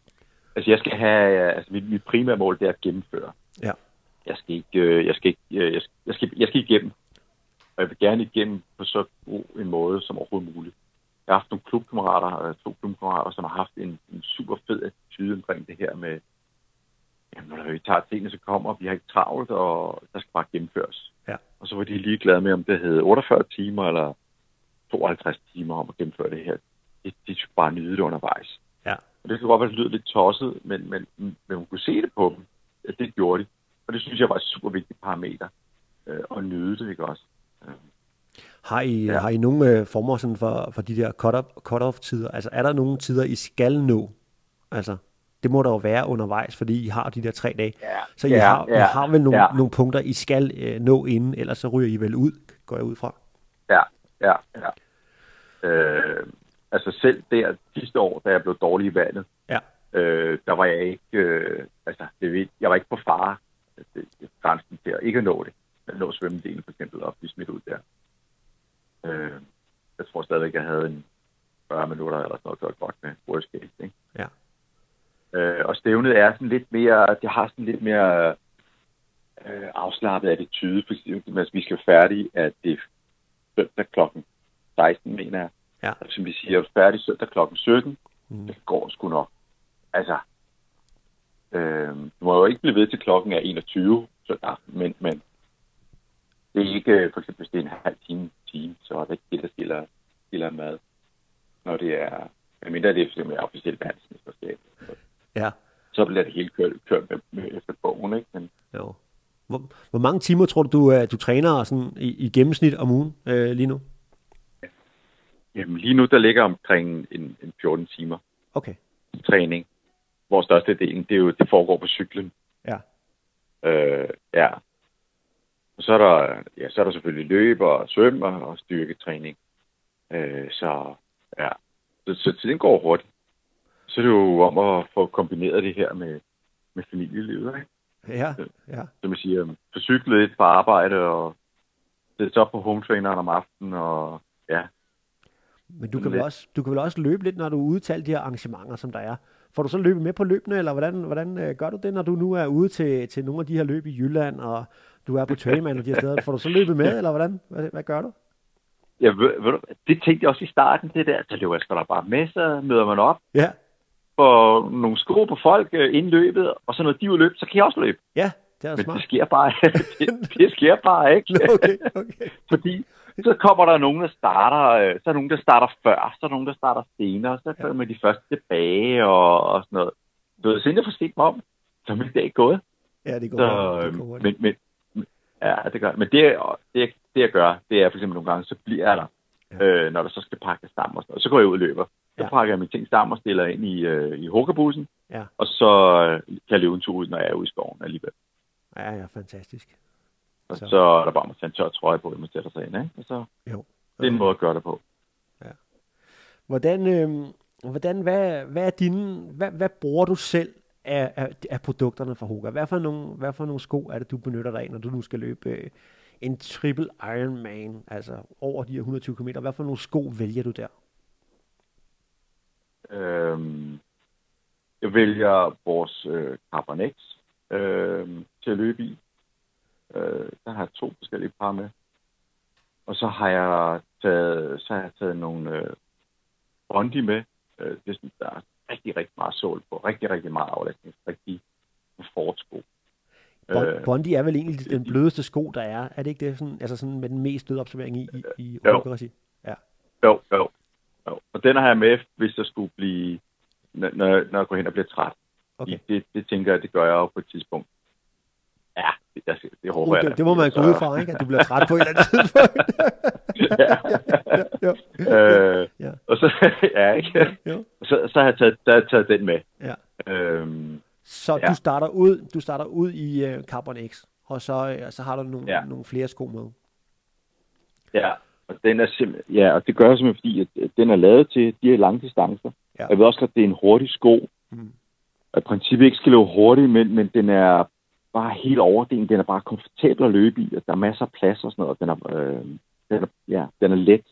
Speaker 2: Altså jeg skal have, altså mit, mit primære mål, det er at gennemføre.
Speaker 1: Ja.
Speaker 2: Jeg skal ikke, øh, jeg skal ikke, øh, jeg skal, jeg skal, jeg skal igennem. Og jeg vil gerne igennem på så god en måde som overhovedet muligt. Jeg har haft nogle klubkammerater, to klubkammerater, som har haft en, en super fed attitude omkring det her med, jamen, når vi tager tingene, så kommer, vi har ikke travlt, og der skal bare gennemføres.
Speaker 1: Ja.
Speaker 2: Og så var de ligeglade med, om det hed 48 timer eller 52 timer om at gennemføre det her. De, de skulle bare nyde det undervejs.
Speaker 1: Ja.
Speaker 2: Og det kan godt være, det lyder lidt tosset, men, men, men man kunne se det på dem. at Det gjorde de. Og det synes jeg var et super vigtigt parameter. Øh, at nyde det, ikke også? Øh,
Speaker 1: Har I, ja. Har I nogle øh, former sådan for, for de der cut-off- cut-off-tider? Altså, er der nogle tider, I skal nå? Altså, det må der jo være undervejs, fordi I har de der tre dage.
Speaker 2: Ja,
Speaker 1: Så I,
Speaker 2: ja,
Speaker 1: har, I
Speaker 2: ja,
Speaker 1: har vel nogle,
Speaker 2: ja.
Speaker 1: nogle punkter, I skal øh, nå inden, ellers så ryger I vel ud, går jeg ud fra.
Speaker 2: Ja, ja, ja. Øh, altså selv der sidste år, da jeg blev dårlig i vandet,
Speaker 1: Ja.
Speaker 2: øh, der var jeg ikke, øh, altså det ved, jeg var ikke på fare det, det, grænsen til at ikke nå det. At nå svømmedelen for eksempel og blive smidt ud der. Øh, jeg tror stadigvæk, jeg havde en 40 minutter eller sådan noget, godt med worst case, ikke?
Speaker 1: Ja.
Speaker 2: Øh, og stævnet er sådan lidt mere, det har sådan lidt mere øh, afslappet attitude, for eksempel, at vi skal være færdige, at det er søndag klokken 16, mener jeg.
Speaker 1: Ja.
Speaker 2: Som vi siger, færdig søndag klokken 17.
Speaker 1: Mm.
Speaker 2: Det går sgu nok. Altså, øh, du må jo ikke blive ved til klokken er 21 søndag aften, men, men det er ikke, øh, for eksempel hvis det er en halv time, time så er det ikke det, der skiller, skiller mad. Når det er, medmindre det er for eksempel officielt verdensmesterskab,
Speaker 1: Ja.
Speaker 2: så bliver det hele kørt, kørt med, med efter bogen, ikke? Men,
Speaker 1: Jo. Hvor, hvor mange timer tror du, du, øh, du træner sådan i, i gennemsnit om ugen øh, lige nu?
Speaker 2: Jamen, lige nu, der ligger omkring en, en 14 timer
Speaker 1: Okay.
Speaker 2: træning, hvor størstedelen, det, er jo, det foregår på cyklen.
Speaker 1: Ja.
Speaker 2: Øh, ja. Og så er der, ja, så er der selvfølgelig løb og svøm og, styrketræning. Øh, så ja, så, så tiden går hurtigt. Så er det jo om at få kombineret det her med, med familielivet, ikke?
Speaker 1: Ja, ja.
Speaker 2: Som jeg siger, få cyklet lidt på arbejde og sætte sig op på home traineren om aftenen og ja,
Speaker 1: Men du kan, vel også, du kan vel også løbe lidt, når du er alle de her arrangementer, som der er. Får du så løbet med på løbene, eller hvordan, hvordan øh, gør du det, når du nu er ude til, til nogle af de her løb i Jylland, og du er på Trailman og de her steder? Får du så løbet med, eller hvordan? Hvad, hvad gør du?
Speaker 2: Ja, ved, ved du, det tænkte jeg også i starten, det der. Så løber jeg sgu da bare med, så møder man op,
Speaker 1: Ja,
Speaker 2: får nogle sko på folk øh, inden løbet, og så når de løbet, så kan jeg også løbe.
Speaker 1: ja det er
Speaker 2: Men
Speaker 1: smart.
Speaker 2: det sker bare, det, det sker bare ikke.
Speaker 1: Okay, okay.
Speaker 2: Fordi så kommer der nogen, der starter, øh, så er der nogen, der starter før, så er der nogen, der starter senere, så kommer ja. de første tilbage og, og sådan noget. Så ved, siden jeg får set mig om, så er min dag gået.
Speaker 1: Ja, det går,
Speaker 2: Så,
Speaker 1: hurtigt, det
Speaker 2: øh,
Speaker 1: går
Speaker 2: men, men, ja, det gør Men det, det, det, jeg gør, det er for eksempel nogle gange, så bliver jeg der,
Speaker 1: Ja.
Speaker 2: øh, når der så skal pakkes sammen og sådan noget. Så går jeg ud og løber. Så
Speaker 1: Ja.
Speaker 2: pakker jeg mine ting sammen og stiller ind i, øh, i hukkerbussen,
Speaker 1: Ja.
Speaker 2: og så øh, kan jeg løbe en tur ud, når jeg er ude i skoven alligevel.
Speaker 1: Ja, ja, fantastisk.
Speaker 2: Og
Speaker 1: Så-
Speaker 2: så, er der bare at tage en tør trøje på, man sætter sig ind. Ikke? Og så,
Speaker 1: Jo.
Speaker 2: det er en måde at gøre det på.
Speaker 1: Hvordan, øh, hvordan hvad, hvad er dine, hvad, hvad bruger du selv af, af, af produkterne fra Hoka? Hvad for, nogle, hvad for nogle sko er det, du benytter dig af, når du nu skal løbe øh, en triple Ironman, altså over de her 120 km? Hvad for nogle sko vælger du der?
Speaker 2: Øhm, jeg vælger vores øh, Carbon X øh, til at løbe i. Øh, der har jeg to forskellige par med. Og så har jeg taget, så har jeg taget nogle øh, Bondi med. Øh, det er sådan, der er rigtig, rigtig meget sol på. Rigtig, rigtig meget aflastning. Rigtig fortsko.
Speaker 1: Bon,
Speaker 2: Øh,
Speaker 1: Bondi er vel egentlig den blødeste sko, der er. Er det ikke det? Sådan, altså sådan med den mest bløde observering i, i, i
Speaker 2: Jo.
Speaker 1: Hoka-regi? Ja.
Speaker 2: Jo, jo, jo. Og den har jeg med, hvis der skulle blive, når, når når jeg går hen og bliver træt.
Speaker 1: Okay.
Speaker 2: Det, det tænker jeg, det gør jeg jo på et tidspunkt. Ja, det, det, det håber
Speaker 1: Uh,
Speaker 2: jeg.
Speaker 1: det,
Speaker 2: da.
Speaker 1: det må man gå
Speaker 2: Så-
Speaker 1: ud fra, ikke? At du bliver træt på et eller andet tidspunkt.
Speaker 2: ja.
Speaker 1: ja.
Speaker 2: øh,
Speaker 1: Ja.
Speaker 2: Og så, ja, ikke?
Speaker 1: Jo.
Speaker 2: Så, så har jeg taget, der har jeg taget den med.
Speaker 1: Ja.
Speaker 2: Øhm,
Speaker 1: Så
Speaker 2: Ja.
Speaker 1: du starter ud, du starter ud i uh, Carbon X, og så, uh, så har du nogle,
Speaker 2: Ja.
Speaker 1: nogle flere sko med.
Speaker 2: ja, og den er simpelthen, ja, og det gør jeg simpelthen, fordi at, den er lavet til de her lange distancer.
Speaker 1: Ja.
Speaker 2: Jeg ved også, at det er en hurtig sko,
Speaker 1: Mm.
Speaker 2: i princippet ikke skal løbe hurtigt, men, men den er bare helt overdelen. Den er bare komfortabel at løbe i, og der er masser af plads og sådan noget. Den er, øh, den er, ja, den er let,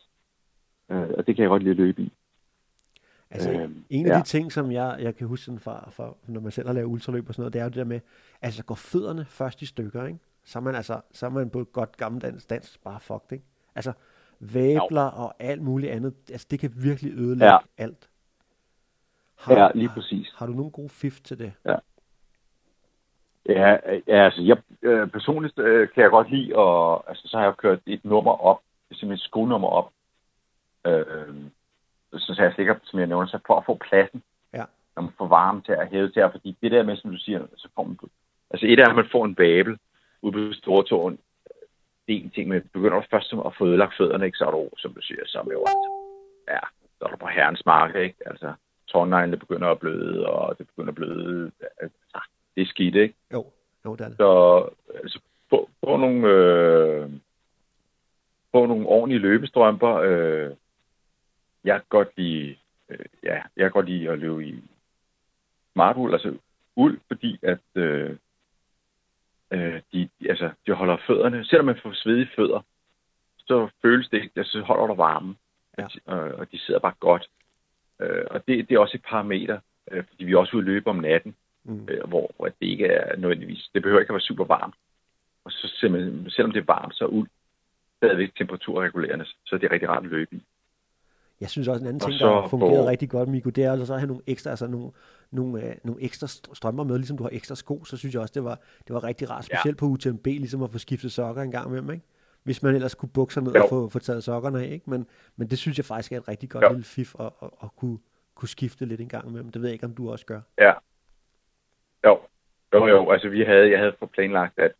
Speaker 2: øh, og det kan jeg godt lide at løbe i.
Speaker 1: Altså, øh, en af ja. de ting, som jeg, jeg kan huske sådan fra, fra, når man selv har lavet ultraløb og sådan noget, det er jo det der med, altså går fødderne først i stykker, ikke? Så er man altså, så er man på et godt gammeldansk dans bare fucked, ikke? Altså, væbler jo. og alt muligt andet, altså det kan virkelig ødelægge ja. alt.
Speaker 2: Har, ja, lige præcis.
Speaker 1: Har, har du nogen gode fif til det?
Speaker 2: Ja. Ja, altså jeg, øh, personligt øh, kan jeg godt lide, og altså, så har jeg kørt et nummer op, simpelthen et skonummer op, øh, så, så jeg sikkert, som jeg nævner, så for at få pladsen,
Speaker 1: ja.
Speaker 2: når man får varme til at hæve til, fordi det der med, som du siger, så får man, altså et er, at man får en babel ude på stortåen, det er en ting, men begynder du først at få ødelagt fødderne, ikke, så er du, som du siger, så er jo altså, ja, så er du på herrens mark, ikke? Altså, tårneglene begynder at bløde, og det begynder at bløde, altså, det er skidt, ikke?
Speaker 1: Jo, jo, det er det.
Speaker 2: Så altså, få, få nogle, øh, få nogle ordentlige løbestrømper, øh, jeg kan godt lide, øh, ja, jeg kan godt lide at løbe i smartuld, altså uld, fordi at øh, øh, de, altså, de holder fødderne, selvom man får svedige fødder, så føles det, altså, så holder der varme, ja. og, og de sidder bare godt. Øh, og det, det er også et parameter, øh, fordi vi er også ude løbe om natten, mm. øh, hvor, hvor det ikke er nødvendigvis, det behøver ikke at være super varmt. Og så selvom, selvom det er varmt, så er uld stadigvæk temperaturregulerende, så det er rigtig rart at løbe i.
Speaker 1: Jeg synes også, en anden ting, der har fungeret rigtig godt, Miko, det er altså at have nogle ekstra, altså nogle, nogle, øh, nogle ekstra strømper med, ligesom du har ekstra sko, så synes jeg også, det var, det var rigtig rart, specielt ja. på UTMB, ligesom at få skiftet sokker en gang imellem, ikke? Hvis man ellers kunne bukke sig ned jo. og få, få taget sokkerne af, ikke? Men, men det synes jeg faktisk er et rigtig godt jo. lille fif at, at, at kunne, kunne skifte lidt en gang imellem. Det ved jeg ikke, om du også gør.
Speaker 2: Ja. Jo. Jo, jo. Altså, vi havde, jeg havde planlagt, at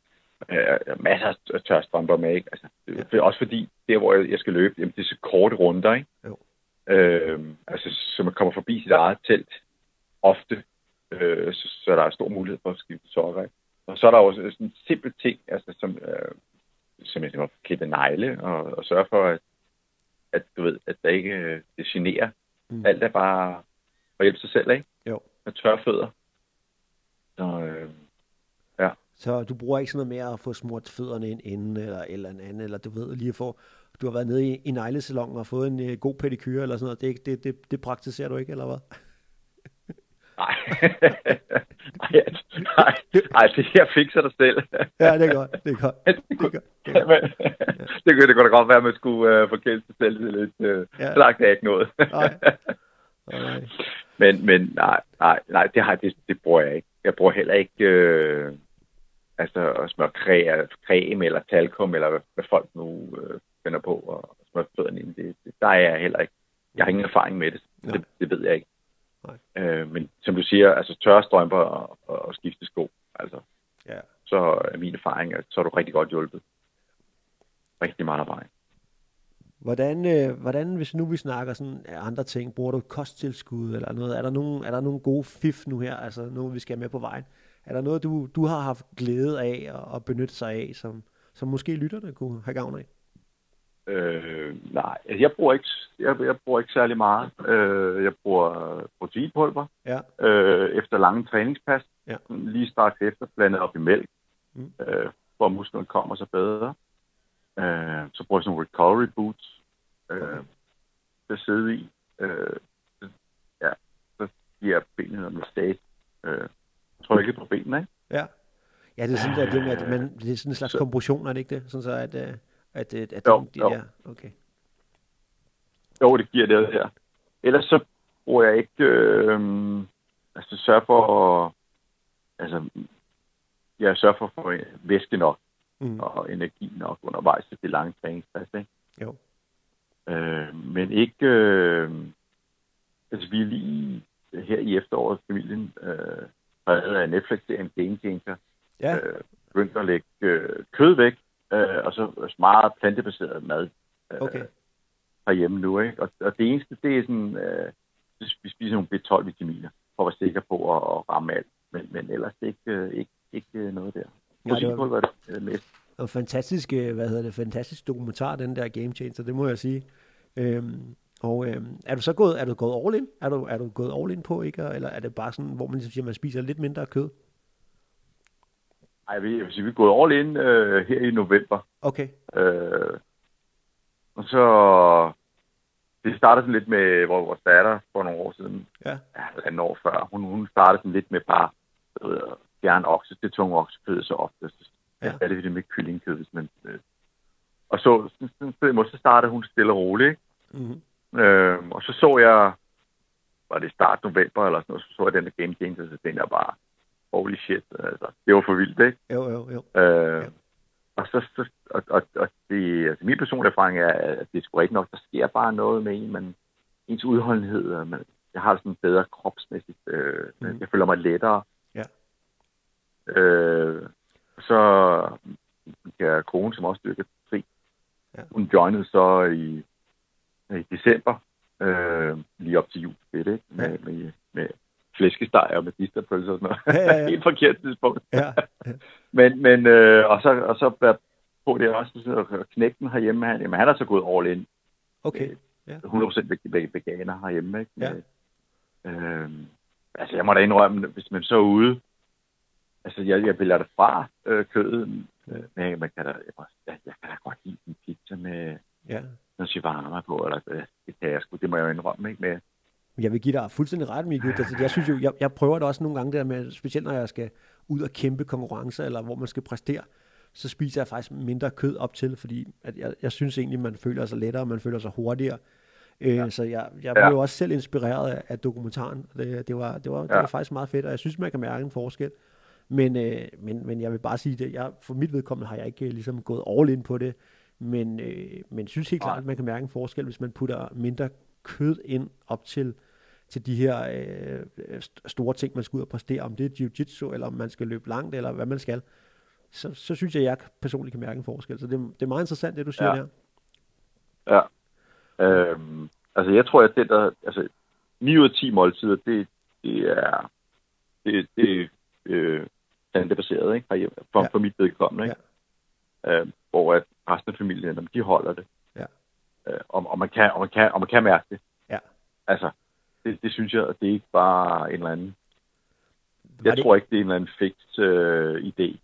Speaker 2: øh, masser af tørstrømper med, ikke? Altså, ja. Også fordi, der hvor jeg skal løbe, jamen, det er så korte runder, ikke?
Speaker 1: Jo.
Speaker 2: Øh, altså, så man kommer forbi sit eget telt ofte, øh, så, så der er stor mulighed for at skifte sokker. Og så er der også sådan en simpel ting, altså, som, øh, som jeg kan klippe negle og, og sørge for, at, at, du ved, at der ikke øh, det generer. Mm. Alt er bare at hjælpe sig selv, ikke?
Speaker 1: Jo.
Speaker 2: Med tørre fødder. Så, øh, ja.
Speaker 1: Så du bruger ikke sådan noget mere at få smurt fødderne ind inden, eller, eller en anden, eller du ved, lige få du har været nede i, i neglesalongen og fået en uh, god pedikyre eller sådan noget. Det, det, det, det praktiserer du ikke, eller hvad?
Speaker 2: Nej. nej, nej, nej, det her fikser dig selv.
Speaker 1: ja, det er godt. Det er godt. Det, er godt. Det, er godt.
Speaker 2: det, kunne, det kunne da godt være, at man skulle uh, forkæle sig selv lidt. Uh, ja. Slagt er ikke noget. nej. nej. Men, men nej, nej, nej det, har, det, det bruger jeg ikke. Jeg bruger heller ikke øh, altså at smøre creme eller talkum, eller hvad, hvad folk nu øh, finder på og smøre fødderne ind. Det, det, der er jeg heller ikke. Jeg har ingen erfaring med det. Det, det ved jeg ikke. Nej. Øh, men som du siger, altså tørre strømper og, og, og skifte sko, altså,
Speaker 1: ja.
Speaker 2: så er min erfaring, at så er du rigtig godt hjulpet. Rigtig meget arbejde.
Speaker 1: Hvordan, øh, hvordan, hvis nu vi snakker sådan andre ting, bruger du kosttilskud eller noget? Er der nogle, er der nogle gode fif nu her, altså noget, vi skal med på vejen? Er der noget, du, du har haft glæde af og, og benytte sig af, som, som måske lytterne kunne have gavn af?
Speaker 2: Øh, nej, altså, jeg bruger ikke, jeg, jeg bruger ikke særlig meget. Øh, jeg bruger proteinpulver
Speaker 1: ja.
Speaker 2: øh, efter lange træningspas.
Speaker 1: Ja.
Speaker 2: Lige straks efter, blandet op i mælk, mm. øh, for at musklerne kommer så bedre. Øh, så bruger jeg sådan nogle recovery boots, øh, okay. at sidde i. Øh, ja, så giver benene noget stat. Øh, trykket på benene, ikke?
Speaker 1: Ja. Ja, det er sådan, at, det, at man, det er sådan en slags kompression, er det ikke det? Sådan så, at, øh, at, at, at
Speaker 2: jo,
Speaker 1: de,
Speaker 2: jo.
Speaker 1: der, okay.
Speaker 2: Jo, det giver det her. Ellers så bruger jeg ikke, øh, altså sørge for at, altså, jeg sørger for at få væske nok mm. og energi nok undervejs til det lange træningspas, ikke?
Speaker 1: Jo.
Speaker 2: Øh, men ikke, øh, altså vi er lige her i efteråret, familien, øh, præget af Netflix-serien Game Changer,
Speaker 1: ja.
Speaker 2: øh, begyndte at lægge øh, kød væk, øh, og så meget plantebaseret mad
Speaker 1: øh, okay.
Speaker 2: herhjemme nu. Ikke? Og, og det eneste, det er sådan, øh, vi spiser nogle B12-vitaminer, for at være sikker på at, at ramme alt. Men, men ellers ikke, øh, ikke, ikke noget der.
Speaker 1: Det var,
Speaker 2: det.
Speaker 1: Det var fantastisk, øh, hvad hedder det, fantastisk dokumentar, den der Game Changer, det må jeg sige. Øhm, Og øh, er du så gået, er du gået all in? Er du, er du gået all in på, ikke? Eller er det bare sådan, hvor man ligesom siger, man spiser lidt mindre kød?
Speaker 2: Ej, vi, vi er gået all in øh, her i november.
Speaker 1: Okay.
Speaker 2: Øh, og så... Det startede sådan lidt med hvor vores datter for nogle år siden.
Speaker 1: Ja.
Speaker 2: Ja, en år før. Hun, hun startede sådan lidt med bare ved, fjerne okse, det tunge oksekød så ofte. Så
Speaker 1: Ja.
Speaker 2: ja. det det med kyllingkød, hvis man... Øh. Og så, så, så, startede hun stille og roligt. ikke?
Speaker 1: Mm-hmm.
Speaker 2: Øh, og så så jeg, var det start november eller sådan noget, så så jeg den der Game Changer, så tænkte jeg bare, holy shit, altså, det var for vildt, ikke?
Speaker 1: Jo, jo, jo.
Speaker 2: Øh,
Speaker 1: Ja.
Speaker 2: Og så, så og, og, og det, altså min personlige erfaring er, at det er sgu ikke nok, der sker bare noget med en, men ens udholdenhed, man, jeg har sådan bedre kropsmæssigt, øh, mm. jeg føler mig lettere.
Speaker 1: Ja.
Speaker 2: Øh, så jeg kone, som også dyrker fri,
Speaker 1: Ja.
Speaker 2: hun joinede så i, i december, øh, lige op til jul, fedt, ikke? Med,
Speaker 1: Ja.
Speaker 2: med, med flæskesteg og med medisterpølser og sådan noget.
Speaker 1: Ja, ja, ja.
Speaker 2: Helt forkert tidspunkt.
Speaker 1: Ja,
Speaker 2: Men, men øh, og så, og så på det også, så knægten herhjemme, han, jamen, han er så gået all in.
Speaker 1: okay. Ja.
Speaker 2: 100% veg- veg- veganer herhjemme, ikke?
Speaker 1: Ja.
Speaker 2: Øh, altså, jeg må da indrømme, hvis man så ude, altså, jeg, jeg vælger det fra øh, kødet, øh, men man kan da, jeg, jeg, jeg kan da godt lide en pizza med
Speaker 1: ja.
Speaker 2: noget shawarma på, eller øh, det kan jeg sgu, det må jeg jo indrømme, ikke? Med,
Speaker 1: Jeg vil give dig fuldstændig ret, Mikkel. Altså, jeg synes jo, jeg, jeg prøver det også nogle gange der med, specielt når jeg skal ud og kæmpe konkurrencer, eller hvor man skal præstere, så spiser jeg faktisk mindre kød op til, fordi at jeg, jeg synes egentlig, man føler sig lettere, man føler sig hurtigere. Øh, ja. Så jeg, jeg
Speaker 2: Ja.
Speaker 1: blev også selv inspireret af, af dokumentaren. Det, det, var, det, var, det
Speaker 2: Ja.
Speaker 1: var faktisk meget fedt, og jeg synes, man kan mærke en forskel. Men, øh, men, men jeg vil bare sige det, jeg, for mit vedkommende har jeg ikke øh, ligesom gået all in på det, men, øh, men synes helt klart, at man kan mærke en forskel, hvis man putter mindre kød ind op til, til de her øh, st- store ting, man skal ud og præstere, om det er jiu-jitsu, eller om man skal løbe langt, eller hvad man skal, så, så synes jeg, at jeg personligt kan mærke en forskel. Så det, det er meget interessant, det du siger
Speaker 2: Ja.
Speaker 1: der.
Speaker 2: Ja. Øhm, altså, jeg tror, at det der, altså, 9 ud af 10 måltider, det, det er, det, det øh, plantebaseret, ikke? Herhjemme, for,
Speaker 1: Ja.
Speaker 2: for mit vedkommende, ikke? Ja. Øhm, hvor at resten af familien, de holder det.
Speaker 1: Ja.
Speaker 2: Øh, og, og, man kan, og, man kan, og man kan mærke det.
Speaker 1: Ja.
Speaker 2: Altså, det, det synes jeg, at det er ikke bare en eller anden
Speaker 1: Var
Speaker 2: jeg
Speaker 1: det,
Speaker 2: tror ikke, det er en eller anden fix øh, idé.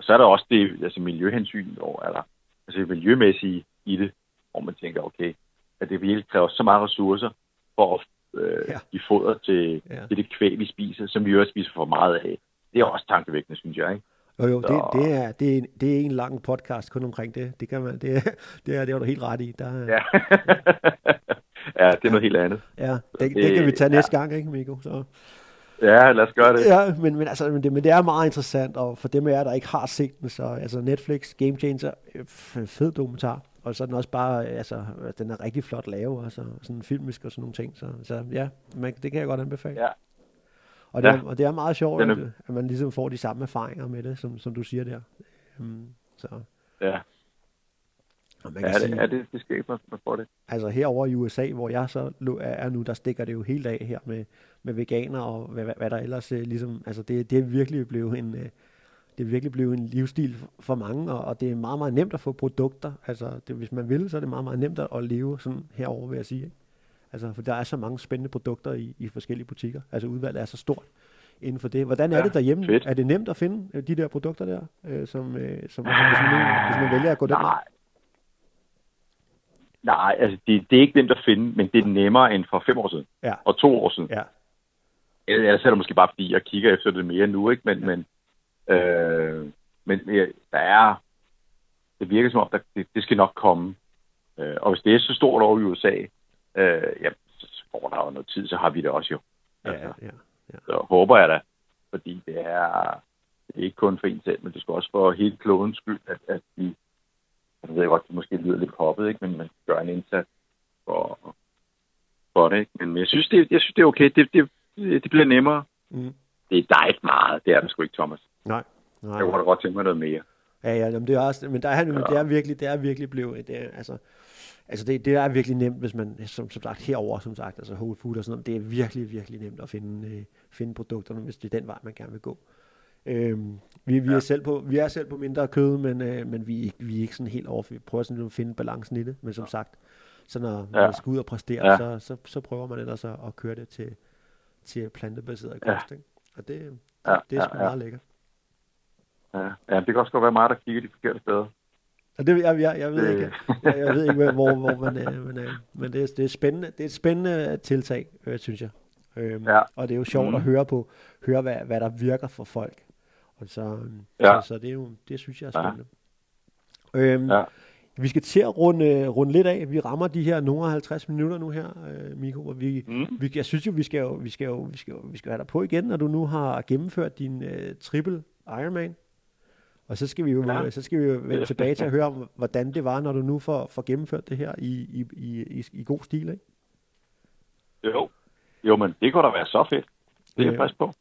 Speaker 2: Så er der også det, altså miljøhensyn, og, eller, altså det miljømæssige i det, hvor man tænker, okay, at det virkelig kræver så meget ressourcer for at øh,
Speaker 1: Ja.
Speaker 2: give foder til,
Speaker 1: Ja.
Speaker 2: ja. til det kvæg, vi spiser, som vi jo også spiser for meget af. Det er også tankevækkende, synes jeg. Ikke?
Speaker 1: Jo, jo, det,
Speaker 2: Så-
Speaker 1: det, er, det, er en, det er en lang podcast kun omkring det. Det kan man, det, er- det, er, det har du helt ret i. Der,
Speaker 2: Ja. ja, det er noget helt andet.
Speaker 1: ja det, det,
Speaker 2: det-
Speaker 1: kan vi tage
Speaker 2: ja.
Speaker 1: næste gang, ikke, Mikko? Så.
Speaker 2: Ja, lad os gøre det.
Speaker 1: Ja, men, men, altså, men, det, men det er meget interessant, og for dem af jer, der ikke har set den, så altså Netflix, Game Changer, fed dokumentar, og så er den også bare, altså, den er rigtig flot lavet, altså, sådan filmisk og sådan nogle ting, så, så ja, man, det kan jeg godt anbefale.
Speaker 2: Ja.
Speaker 1: Og, det er,
Speaker 2: Ja.
Speaker 1: og det er meget sjovt, at, at man ligesom får de samme erfaringer med det, som, som du siger der. Um, så,
Speaker 2: Ja,
Speaker 1: og man
Speaker 2: ja,
Speaker 1: kan
Speaker 2: det,
Speaker 1: sige,
Speaker 2: ja det, det skal ikke, man man får det.
Speaker 1: altså herover i USA, hvor jeg så er nu, der stikker det jo helt af her med, med veganer og hvad, hvad, hvad der ellers øh, ligesom, altså det, det er virkelig blevet en, øh, det er virkelig blevet en livsstil for mange, og, og det er meget, meget nemt at få produkter. Altså, det, hvis man vil, så er det meget, meget nemt at, at leve sådan herover vil jeg sige. Ikke? Altså, for der er så mange spændende produkter i, i forskellige butikker. Altså, udvalget er så stort inden for det. Hvordan er
Speaker 2: Ja,
Speaker 1: det derhjemme?
Speaker 2: fedt.
Speaker 1: Er det nemt at finde øh, de der produkter der, øh, som, øh, som altså, hvis, man, hvis man vælger at gå den vej?
Speaker 2: Nej. Nej, altså det, det er ikke nemt at finde, men det er nemmere end for fem år siden.
Speaker 1: Ja.
Speaker 2: Og to år siden.
Speaker 1: Ja,
Speaker 2: Ellers er det måske bare, fordi jeg kigger efter det mere nu, ikke? Men, ja. men, øh, men der er... Det virker som om, der, det, det skal nok komme. Øh, og hvis det er så stort over i USA, øh, ja, så går der jo noget tid, så har vi det også jo.
Speaker 1: ja,
Speaker 2: Altså,
Speaker 1: ja. ja.
Speaker 2: så håber jeg da, fordi det er, det er ikke kun for en selv, men det skal også for hele klodens skyld, at, at vi, jeg ved godt, det måske lyder lidt hoppet, ikke? men man gør en indsats for, for det. Ikke? Men jeg synes, det, jeg synes, det er okay. Det, det, det bliver nemmere.
Speaker 1: Mm.
Speaker 2: Det, der er ikke meget. Det er der sgu ikke, Thomas.
Speaker 1: Nej. Nej.
Speaker 2: Jeg kunne da godt tænke mig noget mere.
Speaker 1: Ja, ja, jamen, det er også, men der er, ja. det er virkelig, det er virkelig blevet, det er, altså, altså det, det er virkelig nemt, hvis man, som, som sagt, herover som sagt, altså Whole Food og sådan noget, det er virkelig, virkelig nemt at finde, øh, finde produkterne, hvis det er den vej, man gerne vil gå. Øhm, vi, vi, ja. er selv på, vi er selv på mindre kød, men, øh, men vi, er vi er ikke sådan helt over, vi prøver sådan at finde balancen i det, men som sagt, Så når ja. man skal ud og præstere, ja. så, så, så prøver man ellers at, at køre det til, til plantebaseret kost. Ja. Ikke? Og det, det, ja, det er sgu ja, ja. meget lækkert.
Speaker 2: Ja. ja, det kan også godt være mig, der kigger de forkerte steder.
Speaker 1: Og det, jeg, jeg, jeg ved ikke, jeg, jeg ved ikke hvor, hvor man er, men, øh, men det, er, det, er spændende, det er et spændende tiltag, øh, synes jeg. Øhm, ja. Og det er jo sjovt mm. at høre på, høre hvad, hvad der virker for folk. Og så, ja. så, så det, er jo, det synes jeg er spændende. Ja. Øhm, ja. Vi skal til at runde, runde lidt af. Vi rammer de her nogle 50 minutter nu her, øh, Miko. Og vi, mm. vi, jeg synes jo, vi skal jo, vi skal jo, vi skal jo, vi skal have dig på igen, når du nu har gennemført din øh, triple Ironman. Og så skal vi jo, ja. så skal vi jo vende tilbage til at høre om, hvordan det var, når du nu får, får gennemført det her i, i, i, i, i god stil, ikke?
Speaker 2: Jo. Jo, men det kunne da være så fedt. Det er jeg frisk på.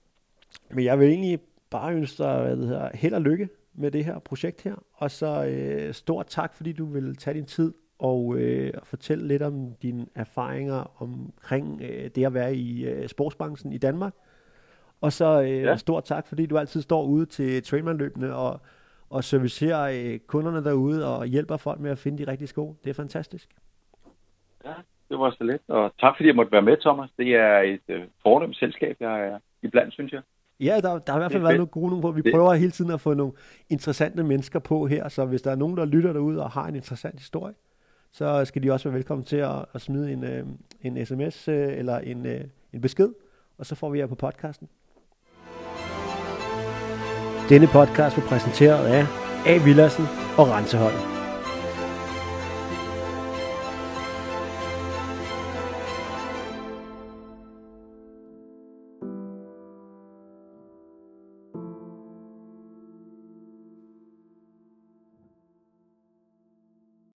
Speaker 1: Men jeg vil egentlig bare ønske dig hvad det hedder, held og lykke med det her projekt her. Og så øh, stort tak, fordi du vil tage din tid og øh, fortælle lidt om dine erfaringer omkring øh, det at være i øh, sportsbranchen i Danmark. Og så øh, ja. stort tak, fordi du altid står ude til trainmanløbene og, og servicerer øh, kunderne derude og hjælper folk med at finde de rigtige sko. Det er fantastisk.
Speaker 2: Ja, det var så let. Og tak fordi jeg måtte være med, Thomas. Det er et øh, fornemt selskab, jeg er iblandt, synes jeg.
Speaker 1: Ja, der, der har i hvert fald været nogle gode nogle på. Vi det. prøver hele tiden at få nogle interessante mennesker på her, så hvis der er nogen, der lytter derude og har en interessant historie, så skal de også være velkommen til at, at smide en, øh, en sms øh, eller en, øh, en besked, og så får vi jer på podcasten. Denne podcast blev præsenteret af A. Villersen og Renseholm.